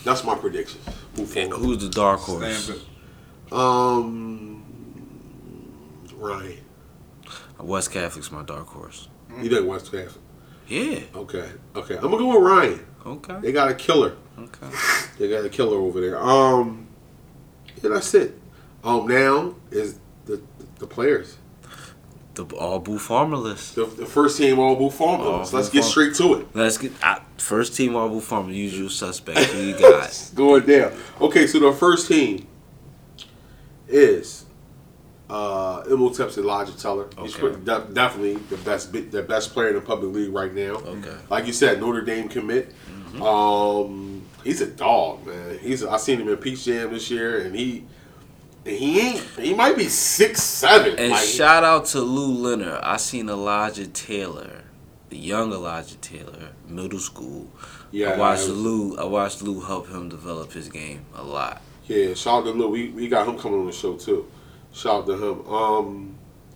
That's my prediction. Move And forward. who's the dark horse? Stamp. Um, Ryan. West Catholic's my dark horse. You think West Catholic? Yeah. Okay, okay. I'm gonna go with Ryan. Okay. They got a killer. Okay. They got a killer over there. Um, yeah, that's it. Um, now is the the players. The all Farmer list. The, the first team all Boo Farmer. All Let's get Farmer. straight to it. Let's get uh, first team all Boo Farmer. Usual suspects. Who you got? Going down. Okay, so the first team is uh Imhotep's Elijah Teller. He's Okay. de- definitely the best bi- the best player in the public league right now. Okay. Like you said, Notre Dame commit. Mm-hmm. Um, he's a dog, man. He's I seen him in Peach Jam this year, and he he ain't. He might be six seven. And like, shout out to Lou Leonard. I seen Elijah Taylor, the young Elijah Taylor, middle school. yeah, I watched was- Lou. I watched Lou help him develop his game a lot. Yeah, shout out to Lou. We, we got him coming on the show too. Shout out to him. Um,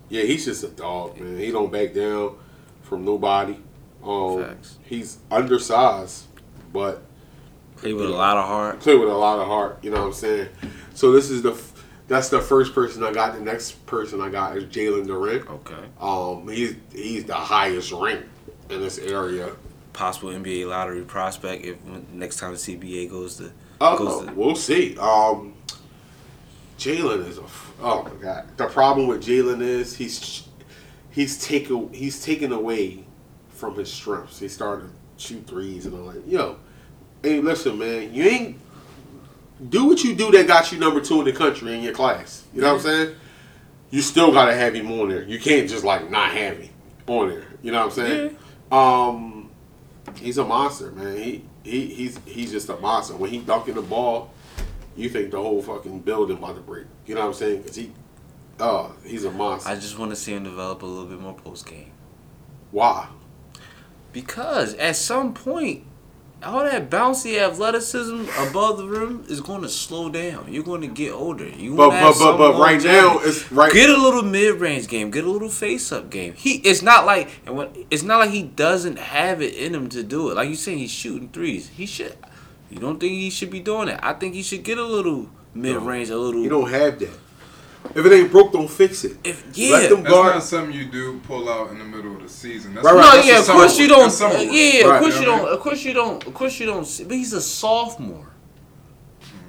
yeah, he's just a dog, man. He don't back down from nobody. Um, Facts. he's undersized, but Played with a lot of heart. play with a lot of heart. You know what I'm saying? So this is the that's the first person I got. The next person I got is Jalen Duren. Okay. Um, he's he's the highest ranked in this area. Possible NBA lottery prospect if next time the CBA goes to Oh, goes to we'll see. Um, Jalen is a oh my god. The problem with Jalen is he's he's taken he's taken away from his strengths. He started to shoot threes and I'm like, yo, hey, listen, man, you ain't do what you do that got you number two in the country in your class. You know what I'm saying? You still gotta have him on there. You can't just like not have him on there. You know what I'm saying? Um, he's a monster, man. He he he's he's just a monster. When he dunking the ball, you think the whole fucking building about to break. You know what I'm saying? Cause he, oh, he's a monster. I just want to see him develop a little bit more post game. Why? Because at some point, all that bouncy athleticism above the rim is going to slow down. You're going to get older. You But but but but right now it's right. Get a little mid range game. Get a little face up game. He it's not like and when it's not like he doesn't have it in him to do it. Like you saying, he's shooting threes. He should. You don't think he should be doing it? I think he should get a little mid range, a little. You don't have that. If it ain't broke, don't fix it. if yeah. Let them That's guard. not something you do pull out in the middle of the season. That's Right, no, right. that's yeah, of course you don't. Uh, work. yeah, Right. of course You you know what don't. mean? Of course you don't. Of course you don't. But he's a sophomore.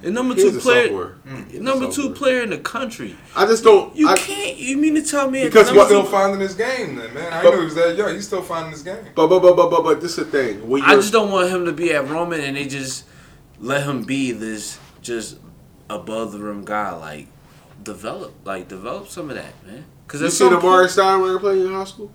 The number He is two player, sophomore. He's a number two player in the country. I just don't. You I, can't. You mean to tell me? Because at He's what- number still finding his game, then, man. I But- knew he was that young. He's still finding his game. But but but but but, but this is the thing. When I just don't want him to be at Roman and they just let him be this just above the rim guy. Like develop, like develop some of that, man. Because you seen Amari Stoudemire play in high school.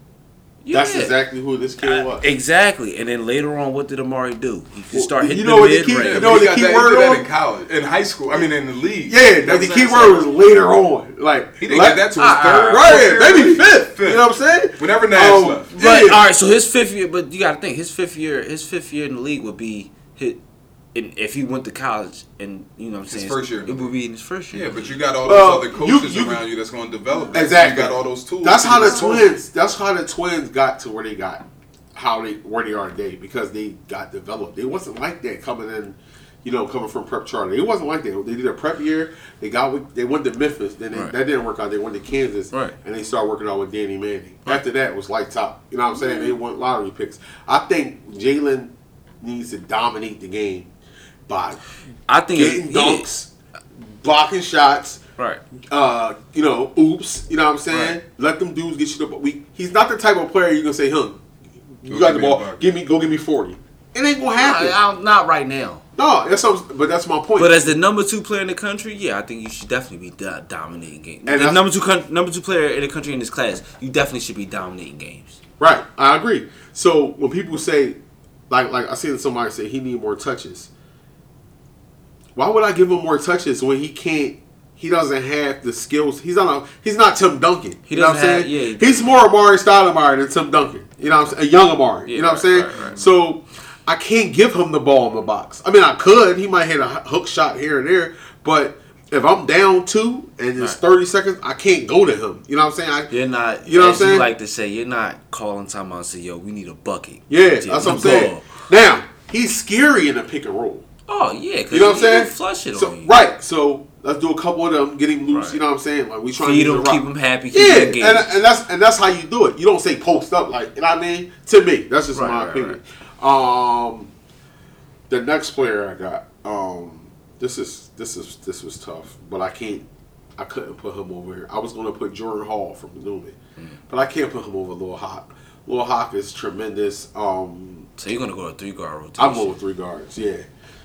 yeah. That's exactly who this kid Uh, was. exactly. And then later on, what did Amari do? He could Well, start you hitting know the what the mid key- range. you know but the he key that, word did that in college, in high school. I mean, in the league. Yeah, You know that the key word was later on. Like He didn't let- get that to his Ah, third. Right, fourth maybe in the league. fifth. You know what I'm saying? Whenever Nash Um, left. But Yeah. all right, so his fifth year, but you got to think his fifth year, his fifth year in the league would be hit. In, if he went to college and you know what I'm His saying, first year it would be in his first year. Yeah, but you got all Well, those other coaches you- around you that's going to develop that. Exactly. You got all those tools. That's how the use. twins. That's how the twins got to where they got, how they where they are today because they got developed. It wasn't like that coming in, you know, coming from prep charter. It wasn't like that. They did a prep year. They got with, they went to Memphis. Then they, Right. that didn't work out. They went to Kansas. Right. And they started working out with Danny Manning. After that it was lights out. You know what I'm saying? They went lottery picks. I think Jalen needs to dominate the game by I think getting dunks, blocking shots right. uh, you know, oops, you know what I'm saying? Right. Let them dudes get you the ball. We, he's not the type of player you can say, huh, You Go got the ball. bucket. Give me go give me forty. It ain't gonna happen. I, I, not right now. no, that's what, but that's my point. But as the number two player in the country, yeah, I think you should definitely be do- dominating games. And the number two coun- number two player in the country in this class, you definitely should be dominating games. Right, I agree. So when people say, like, like I seen somebody say he need more touches. Why would I give him more touches when he can't? He doesn't have the skills. He's not. A, he's not Tim Duncan. He you know what I'm saying? yeah, he he's more Amari Stoudemire than Tim Duncan. You know what I'm saying? A young Amari. Yeah, you know what I'm saying? right, right. So I can't give him the ball in the box. I mean, I could. He might hit a hook shot here and there, but. If I'm down two and it's Right. 30 seconds, I can't go to him. You know what I'm saying? I, You're not. You know what I'm saying? like to say, you're not calling time out and say, "Yo, we need a bucket." Yeah, that's what I'm saying. Now he's scary in a pick and roll. Oh yeah, cause You know what I'm saying? Flush it so, on you. Right. So let's do a couple of them, get him loose. Right. You know what I'm saying? Like we trying Feed to him, keep him happy, keep Yeah, him and, and that's and that's how you do it. You don't say post up like you know what I mean. To me, that's just Right, my right, opinion. Um, the next player I got. Um, this is this is this was tough, but I can't. I couldn't put him over here. I was going to put Jordan Hall from Neumann, Mm. but I can't put him over Lil Hawk. Lil Hawk is tremendous. Um, So you're gonna go to three guard rotation. I'm going with three guards. Yeah,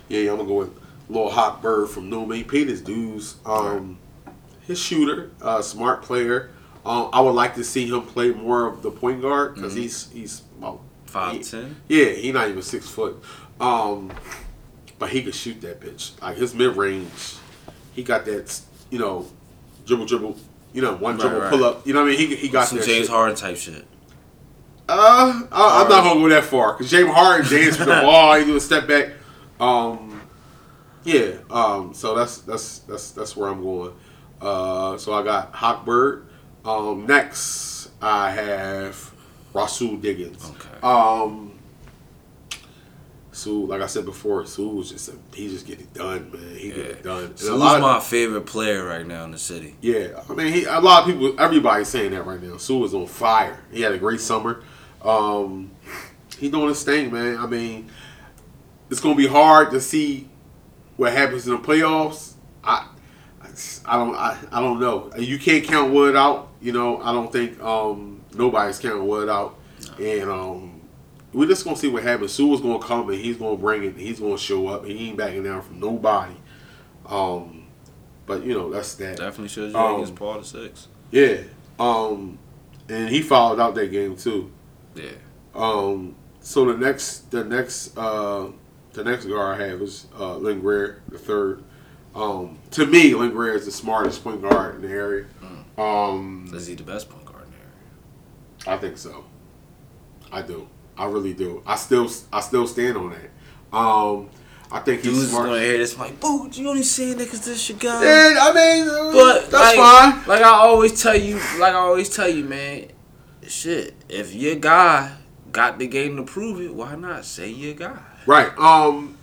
yeah. yeah I'm gonna go with Lil Hot Bird from Neumann. He paid his dues. Um, his shooter, uh, smart player. Um, I would like to see him play more of the point guard because he's he's about Five he- ten. Yeah, he's not even six foot. Um, but he could shoot that bitch. Like his mid range, he got that. You know, dribble dribble. You know, one Right, dribble right. pull up. You know what I mean? He he got Some. James shit. Harden type shit. Uh, I, I'm not gonna go that far because James Harden dance for the ball. He do a step back. Um, yeah. Um, so that's that's that's that's where I'm going. Uh, so I got Hawkbird. Um, next I have Rahsool Diggins. Okay. Um, Sue, like I said before, Sue was just a, he just get it done, man. He get it done. A lot of- my favorite player right now in the city? yeah, I mean, he, a lot of people, everybody's saying that right now. Sue is on fire. He had a great summer. Um, he doing his thing, man. I mean, it's gonna be hard to see what happens in the playoffs. I, I, don't, I, I don't know. You can't count Wood out. You know, I don't think um, nobody's counting Wood out. And um, we're just gonna see what happens. Sue is gonna come and he's gonna bring it. He's gonna show up. He ain't backing down from nobody. Um, but you know, that's that. Definitely shows you Um, against Paul the six. Yeah. Um, and he followed out that game too. Yeah. Um, so the next, the next, uh, the next guard I have is uh, Lynn Greer, the third. Um, to me, Lynn Greer is the smartest point guard in the area. Um, Is he the best point guard in the area? I think so. I do. I really do. I still, I still stand on that. Um, I think he's Dudes smart. gonna hear this like, boo, you only saying that because this your guy. And I mean, uh, But that's like, fine. Like I always tell you, like I always tell you, man. Shit, if your guy got the game to prove it, why not say your guy? Right. Um,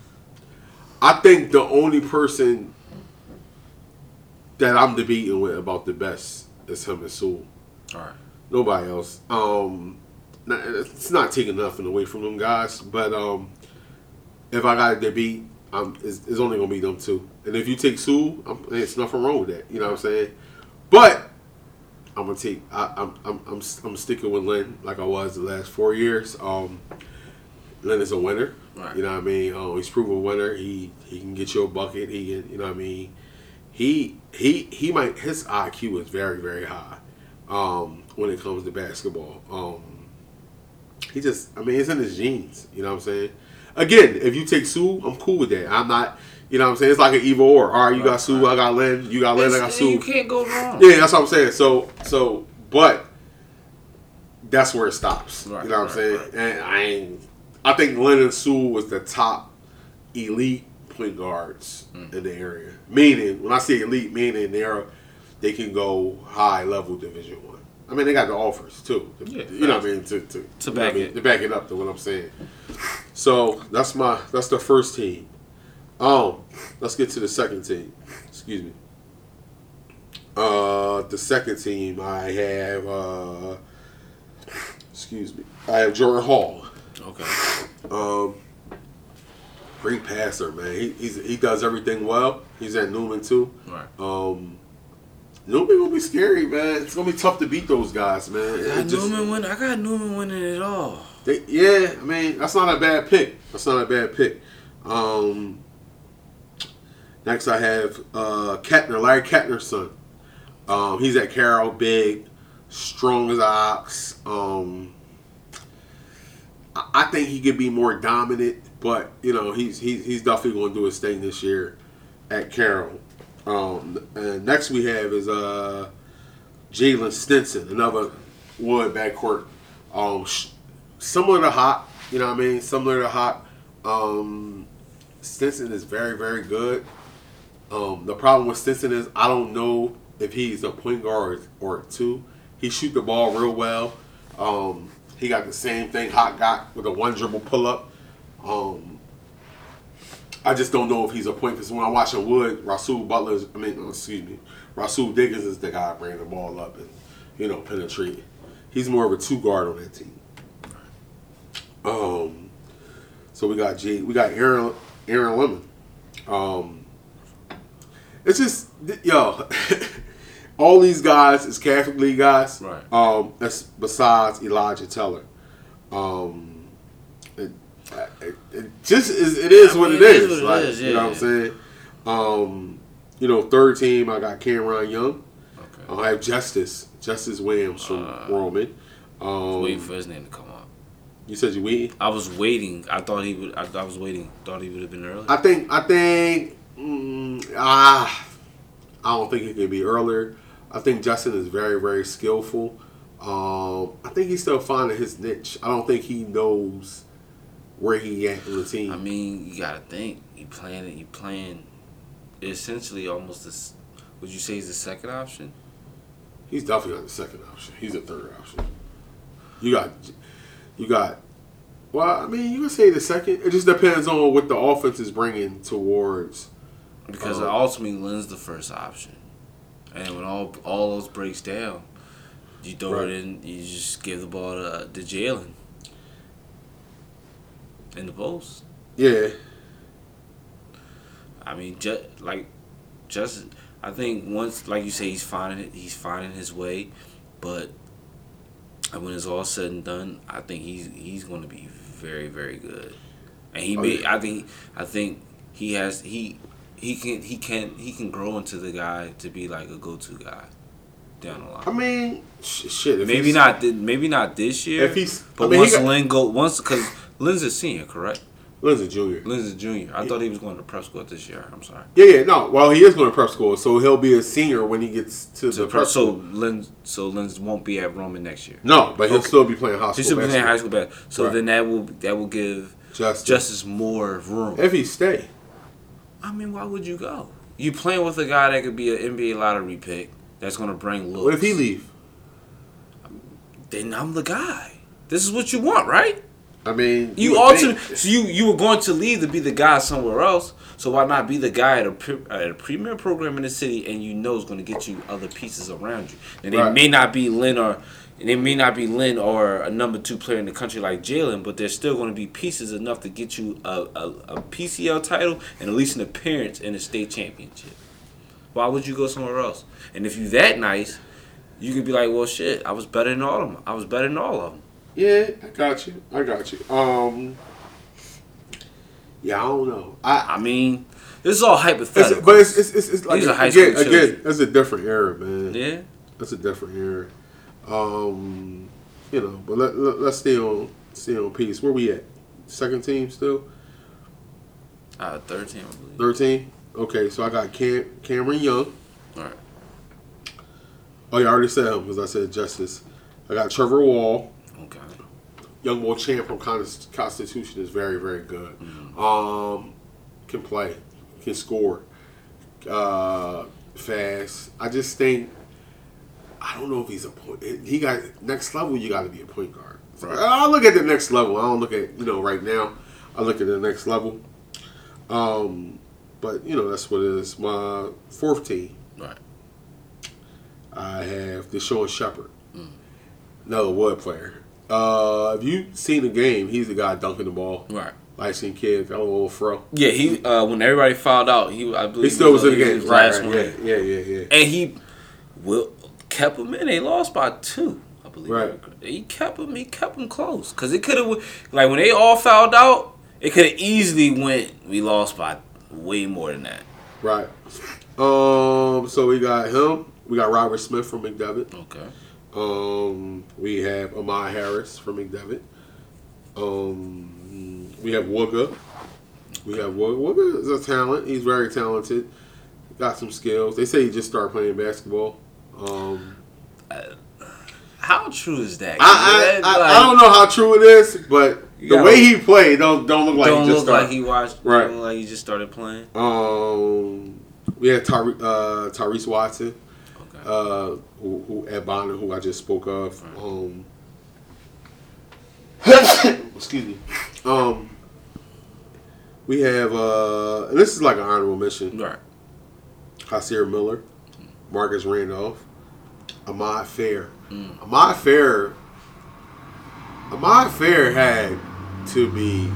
I think the only person that I'm debating with about the best is him and Sewell. All right. Nobody else. Um, it's not taking nothing away from them guys, but um, if I got a debate, um, it's, it's only gonna be them two. And if you take Sewell, I'm, it's nothing wrong with that. You know what I'm saying? But I'm gonna take. I, I'm, I'm I'm I'm sticking with Lynn like I was the last four years. Um, Lynn is a winner. Right. You know what I mean? Oh, he's proven winner. He he can get you a bucket. He can, you know what I mean? He he he might his IQ is very very high um, when it comes to basketball. Um, he just I mean it's in his genes. You know what I'm saying? Again, if you take Sue, I'm cool with that. I'm not. You know what I'm saying? It's like an evil or. All right, you got Sue, right. I got Lynn. You got Lynn, I got Sue. You can't go wrong. Yeah, that's what I'm saying. So, so, but that's where it stops. Right, you know what I'm saying? right. And I ain't. I think Leonard Sewell was the top elite point guards Mm. in the area. Meaning, when I say elite, meaning they're they can go high level Division One. I. mean, they got the offers too. to- Yeah, you know what I mean to to, To what I back mean? it. to back it up to what I'm saying. So that's my that's the first team. Um, let's get to the second team. Excuse me. Uh, the second team I have. Uh, excuse me. I have Jordan Hall. Okay. Um, great passer, man. He he's, he does everything well. He's at Neumann too. Right. Um, Neumann gonna be scary, man. It's gonna be tough to beat those guys, man. I got just- Neumann win. I got Newman winning it all. They, yeah, I mean that's not a bad pick. That's not a bad pick. Um, next, I have uh, Kettner, Larry Kettner's son. Um, he's at Carroll, big, strong as an ox. Um, I, think he could be more dominant, but you know he's he's, he's definitely going to do his thing this year at Carroll. Um, and next we have is uh, Jalen Stinson, another Wood backcourt. Um, similar to Hot, you know what I mean? Similar to Hot. Um, Stinson is very, very good. Um, the problem with Stinson is I don't know if he's a point guard or, or two. He shoot the ball real well. Um, he got the same thing Hot got with a one dribble pull up. Um, I just don't know if he's a point because when I'm watching Wood, Rasul Butler, I mean, oh, excuse me, Rahsool Diggins is the guy bringing the ball up and you know penetrate. He's more of a two guard on that team. Um, so we got G, we got Aaron Aaron Lemon. Um, it's just yo, all these guys is Catholic League guys. Right. Um, that's besides Elijah Teller. Um, it, it, it just is. It is I what mean, it it is is. what it like, is, You know what I'm saying? Um, you know, third team I got Cameron Young. Okay. I have Justice Justice Williams from Uh, Roman. Um, Waiting for his name to come up. you said you waiting. I was waiting. I thought he would. I, I was waiting. Thought he would have been early. I think I think mm, ah, I don't think it could be earlier. I think Justin is very very skillful. Um, I think he's still finding his niche. I don't think he knows where he at in the team. I mean, you gotta think. You playing it. You playing. Essentially, almost this. Would you say he's the second option? he's definitely not the second option. He's the third option. You got, you got. Well, I mean, you can say the second. It just depends on what the offense is bringing towards. Because Uh, ultimately, Lynn's the first option, and when all all those breaks down, you throw Right. it in. You just give the ball to, uh, to Jalen in the post. Yeah, I mean, just like, just I think once, like you say, he's finding it. He's finding his way, but when it's all said and done, I think he's he's going to be very very good. And he Oh, may. yeah. I think. I think he has. He he can he can he can grow into the guy to be like a go to guy down the line. I mean, sh- shit. Maybe not. Maybe not this year. If he's, but I mean, once he got, Lynn go once because Lynn's a senior, correct? Lynn's a junior. Lynn's a junior. I thought he was going to prep school this year. I'm sorry. Yeah, yeah, no. Well, he is going to prep school, so he'll be a senior when he gets to So, the prep so school. Lynn, so won't be at Roman next year. No, but he'll Okay. still be playing high school. He should be playing high school basketball. So Right. then that will that will give Justice. Justice more room. if he stay. I mean, why would you go? You playing with a guy that could be an NBA lottery pick that's going to bring looks. What if he leave? Then I'm the guy. This is what you want, right? I mean, You would ultimately, so you you were going to leave to be the guy somewhere else. So why not be the guy at a pre- at a premier program in the city, and you know is going to get you other pieces around you. And they Right. may not be Lynn or they may not be Lynn or a number two player in the country like Jalen, but there's still going to be pieces enough to get you a, a, a PCL title and at least an appearance in a state championship. Why would you go somewhere else? And if you that nice, you could be like, well, shit, I was better than all of them. I was better than all of them. Yeah, I got you. I got you. Um, yeah, I don't know. I, I mean, this is all it's, hypothetical. but it's it's, it's, it's like These are high again, school again, that's a different era, man. yeah. That's a different era. Um, you know, but let, let, let's stay on stay on peace. Where we at? Second team still. Uh, 13, I believe. Thirteen. Okay, so I got Cam, Cameron Young. All right. Oh, yeah, I already said him because I said Justice. I got Trevor Wall. Okay. Young boy champ from Const- Constitution is very, very good. Um, can play, can score, uh, fast. I just think I don't know if he's a point. He got next level. You got to be a point guard. So I look at the next level. I don't look at you know right now. I look at the next level. Um, but you know that's what it is. My fourth team. Right. I have Deshaun Shepard, another Wood player. Uh, have you seen the game? He's the guy dunking the ball. Right. Light skinned kid, a little fro. Yeah, he uh, when everybody found out, he I believe He still was in the game. Right, last right, yeah, yeah, yeah, yeah. And he Will kept him in. They lost by two, I believe. Right. He kept him. He kept him close because it could have like when they all fouled out, it could have easily went. We lost by way more than that. Right. Um. So we got him. We got Robert Smith from McDevitt. Okay. Um. We have Amai Harris from McDevitt. Um. We have Wooga. We have Wooga. Wooga is a talent. He's very talented. Got some skills. They say he just started playing basketball. Um. How true is that? I I, I, like, I don't know how true it is, but the way he played don't don't look like don't he just look like he watched. Right. Like he just started playing. Um, we had Tyre, uh, Tyrese Watson, Okay. uh, who, who at Bonner, who I just spoke of. Um, excuse me. Um, we have uh, and this is like an honorable mention: right. Hysier Miller, Marcus Randolph, Ahmad Fair. Mm. Ahmad Fair. Ahmad Fair had to be.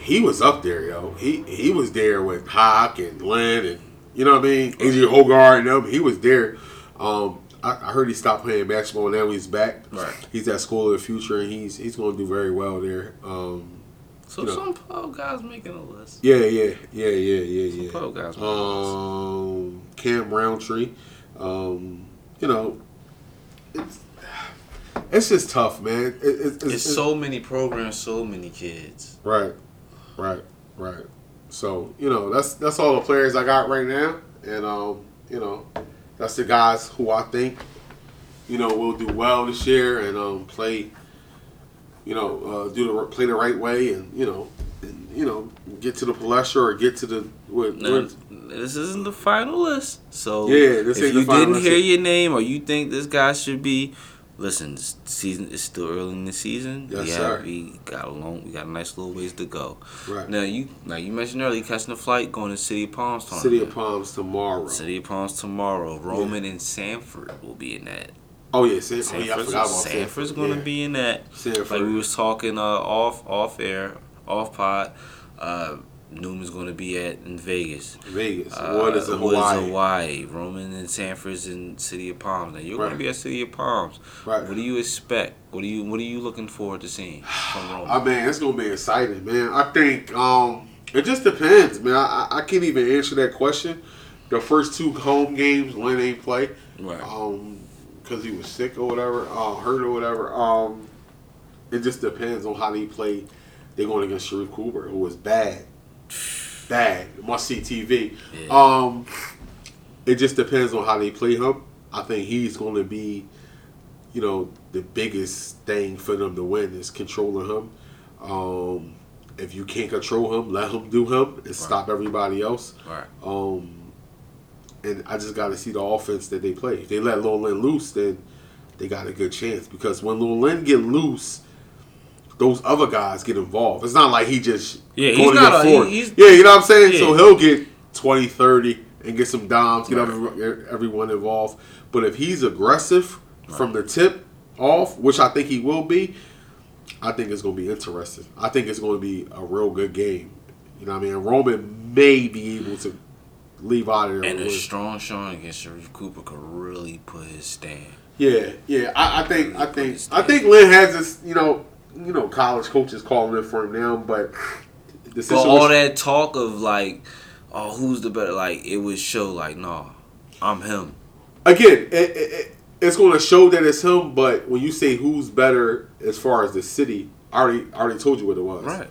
He was up there, yo. He he was there with Hawk and Lynn and you know what I mean. AJ Hogarth and them. He was there. Um, I, I heard he stopped playing basketball. And now he's back. Right. He's at School of the Future and he's he's going to do very well there. Um, So you know. some pro guys making a list. yeah, yeah, yeah, yeah, yeah, yeah. Pro guys making a list. Um, Cam Roundtree. Um, you know, it's it's just tough, man. It, it, it's, It's so many programs, so many kids. right, right, right. So you know, that's that's all the players I got right now, and um, you know, that's the guys who I think, you know, will do well this year and um, play. You know, uh, do the play the right way, and you know, and, you know, get to the Palestra or get to the what, Now, what- this isn't the final list. So Yeah, this if you didn't hear your name or you think this guy should be, listen, season is still early in the season. Yes, we sir. We got a long, we got a nice little ways to go. Right. Now you, now you mentioned earlier catching a flight going to City of Palms. City of. Palms tomorrow. City of Palms tomorrow. Roman and Sanford will be in that. Oh yeah, San, oh, yeah, I Sanford's, forgot about Sanford's Sanford. going to yeah. be in that. Sanford. Like we was talking uh, off off air, off pod. Uh, Neumann's going to be at in Vegas. Vegas. Uh, One is in Wood's Hawaii. Hawaii. Roman and Sanford's in City of Palms. Now you're going to be at City of Palms. Right. What do you expect? What do you What are you looking forward to seeing from Roman? I mean, it's gonna be exciting, man. I think um, it just depends, man. I, I- can't even answer that question. The first two home games, Lynn ain't play, right. um, because he was sick or whatever, uh, hurt or whatever. Um, it just depends on how they play. They're going against Sharife Cooper, who was bad, bad. Must see TV. Yeah. Um, it just depends on how they play him. I think he's going to be, you know, the biggest thing for them to win is controlling him. Um, if you can't control him, let him do him and stop everybody else. right. Um, and I just got to see the offense that they play. If they let Lil Lynn loose, then they got a good chance because when Lil Lynn get loose, those other guys get involved. It's not like he just Yeah, he's not a- he- he's- yeah, you know what I'm saying. Yeah. So he'll get 20, 30 and get some dimes, get Right. everyone involved. But if he's aggressive from the tip off, which I think he will be, I think it's going to be interesting. I think it's going to be a real good game. You know what I mean? Roman may be able to leave out of there. And a strong showing against Sharife Cooper could really put his stand. yeah, yeah. I, I think, I think, I think Lynn has this. You know, you know, college coaches calling it for him now, but the But all that talk of like, oh, who's the better? Like it would show like, no, I'm him. again, it, it, it, it's going to show that it's him. But when you say who's better as far as the city, I already, I already told you what it was. Right.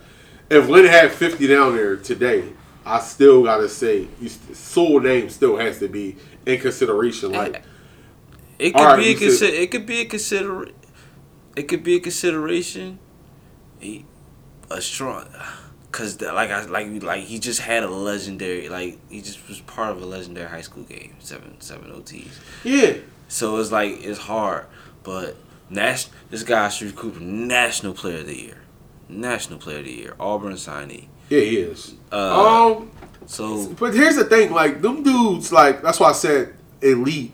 If Lynn had fifty down there today, I still got to say, st- name still has to be in consideration. Like, It could right, be a consider. It could be a consider. It could be a consideration. He, a strong, cause the, like I like like he just had a legendary like he just was part of a legendary high school game seven seven OTs. yeah, So it's like it's hard, but Nash this guy Sharife Cooper National Player of the Year, National Player of the Year, Auburn signee. yeah, he is. Uh, um, so But here's the thing, like them dudes, like that's why I said elite.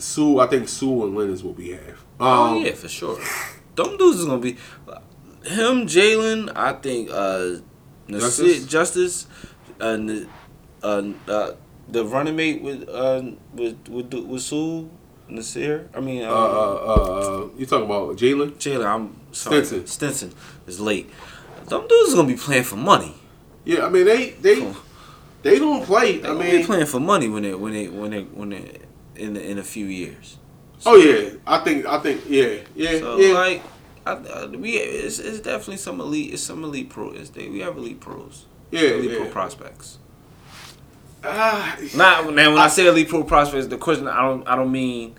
Sue, I think Sue and Lennox will be half. Um, Oh yeah, for sure. Them dudes is gonna be him, Jalen. I think uh, Justice? Justice, Justice, uh, uh, uh, the running mate with uh with with with Sue Nasir. I mean, Uh, uh, uh, uh, you talking about Jalen? Jalen. I'm sorry, Stinson. Stinson is late. Them dudes is gonna be playing for money. Yeah, I mean they they they don't play. They I gonna be mean, playing for money when they when they when they when they in in a few years. oh yeah, I think I think yeah yeah So yeah. like, I, I, we it's, it's definitely some elite. It's some elite pros. It's, they, we have elite pros. yeah, elite pro prospects. Ah, Not now when I say elite pro prospects, the question I don't I don't mean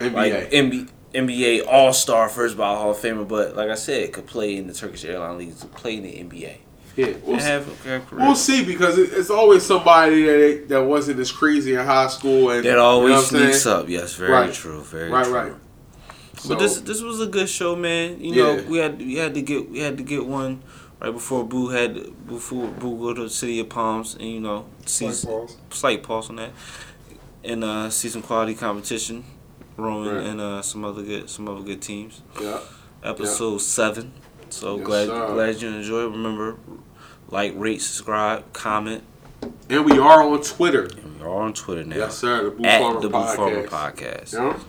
NBA. like NBA, NBA All Star first ball Hall of Famer, but like I said, could play in the Turkish airline leagues, play in the NBA, yeah, we'll, see. have, have career. we'll see because it, it's always somebody that that wasn't as crazy in high school and That you know always saying? sneaks up. Yes, very Right. true. Very Right, true. right. But So, this this was a good show, man. You know, Yeah. we had we had to get we had to get one right before Boo had before Boo go to the City of Palms, and you know, see Slight pause. slight pause on that, and uh, see some quality competition, Roman Right. and uh, some other good some other good teams. yeah, Episode seven. So Yes, glad sir. glad you enjoyed. Remember, like, rate, subscribe, comment. and we are on Twitter. And we're on Twitter now. Yes, sir. The Boo At Farmer the Farmer Podcast. Podcast. You know?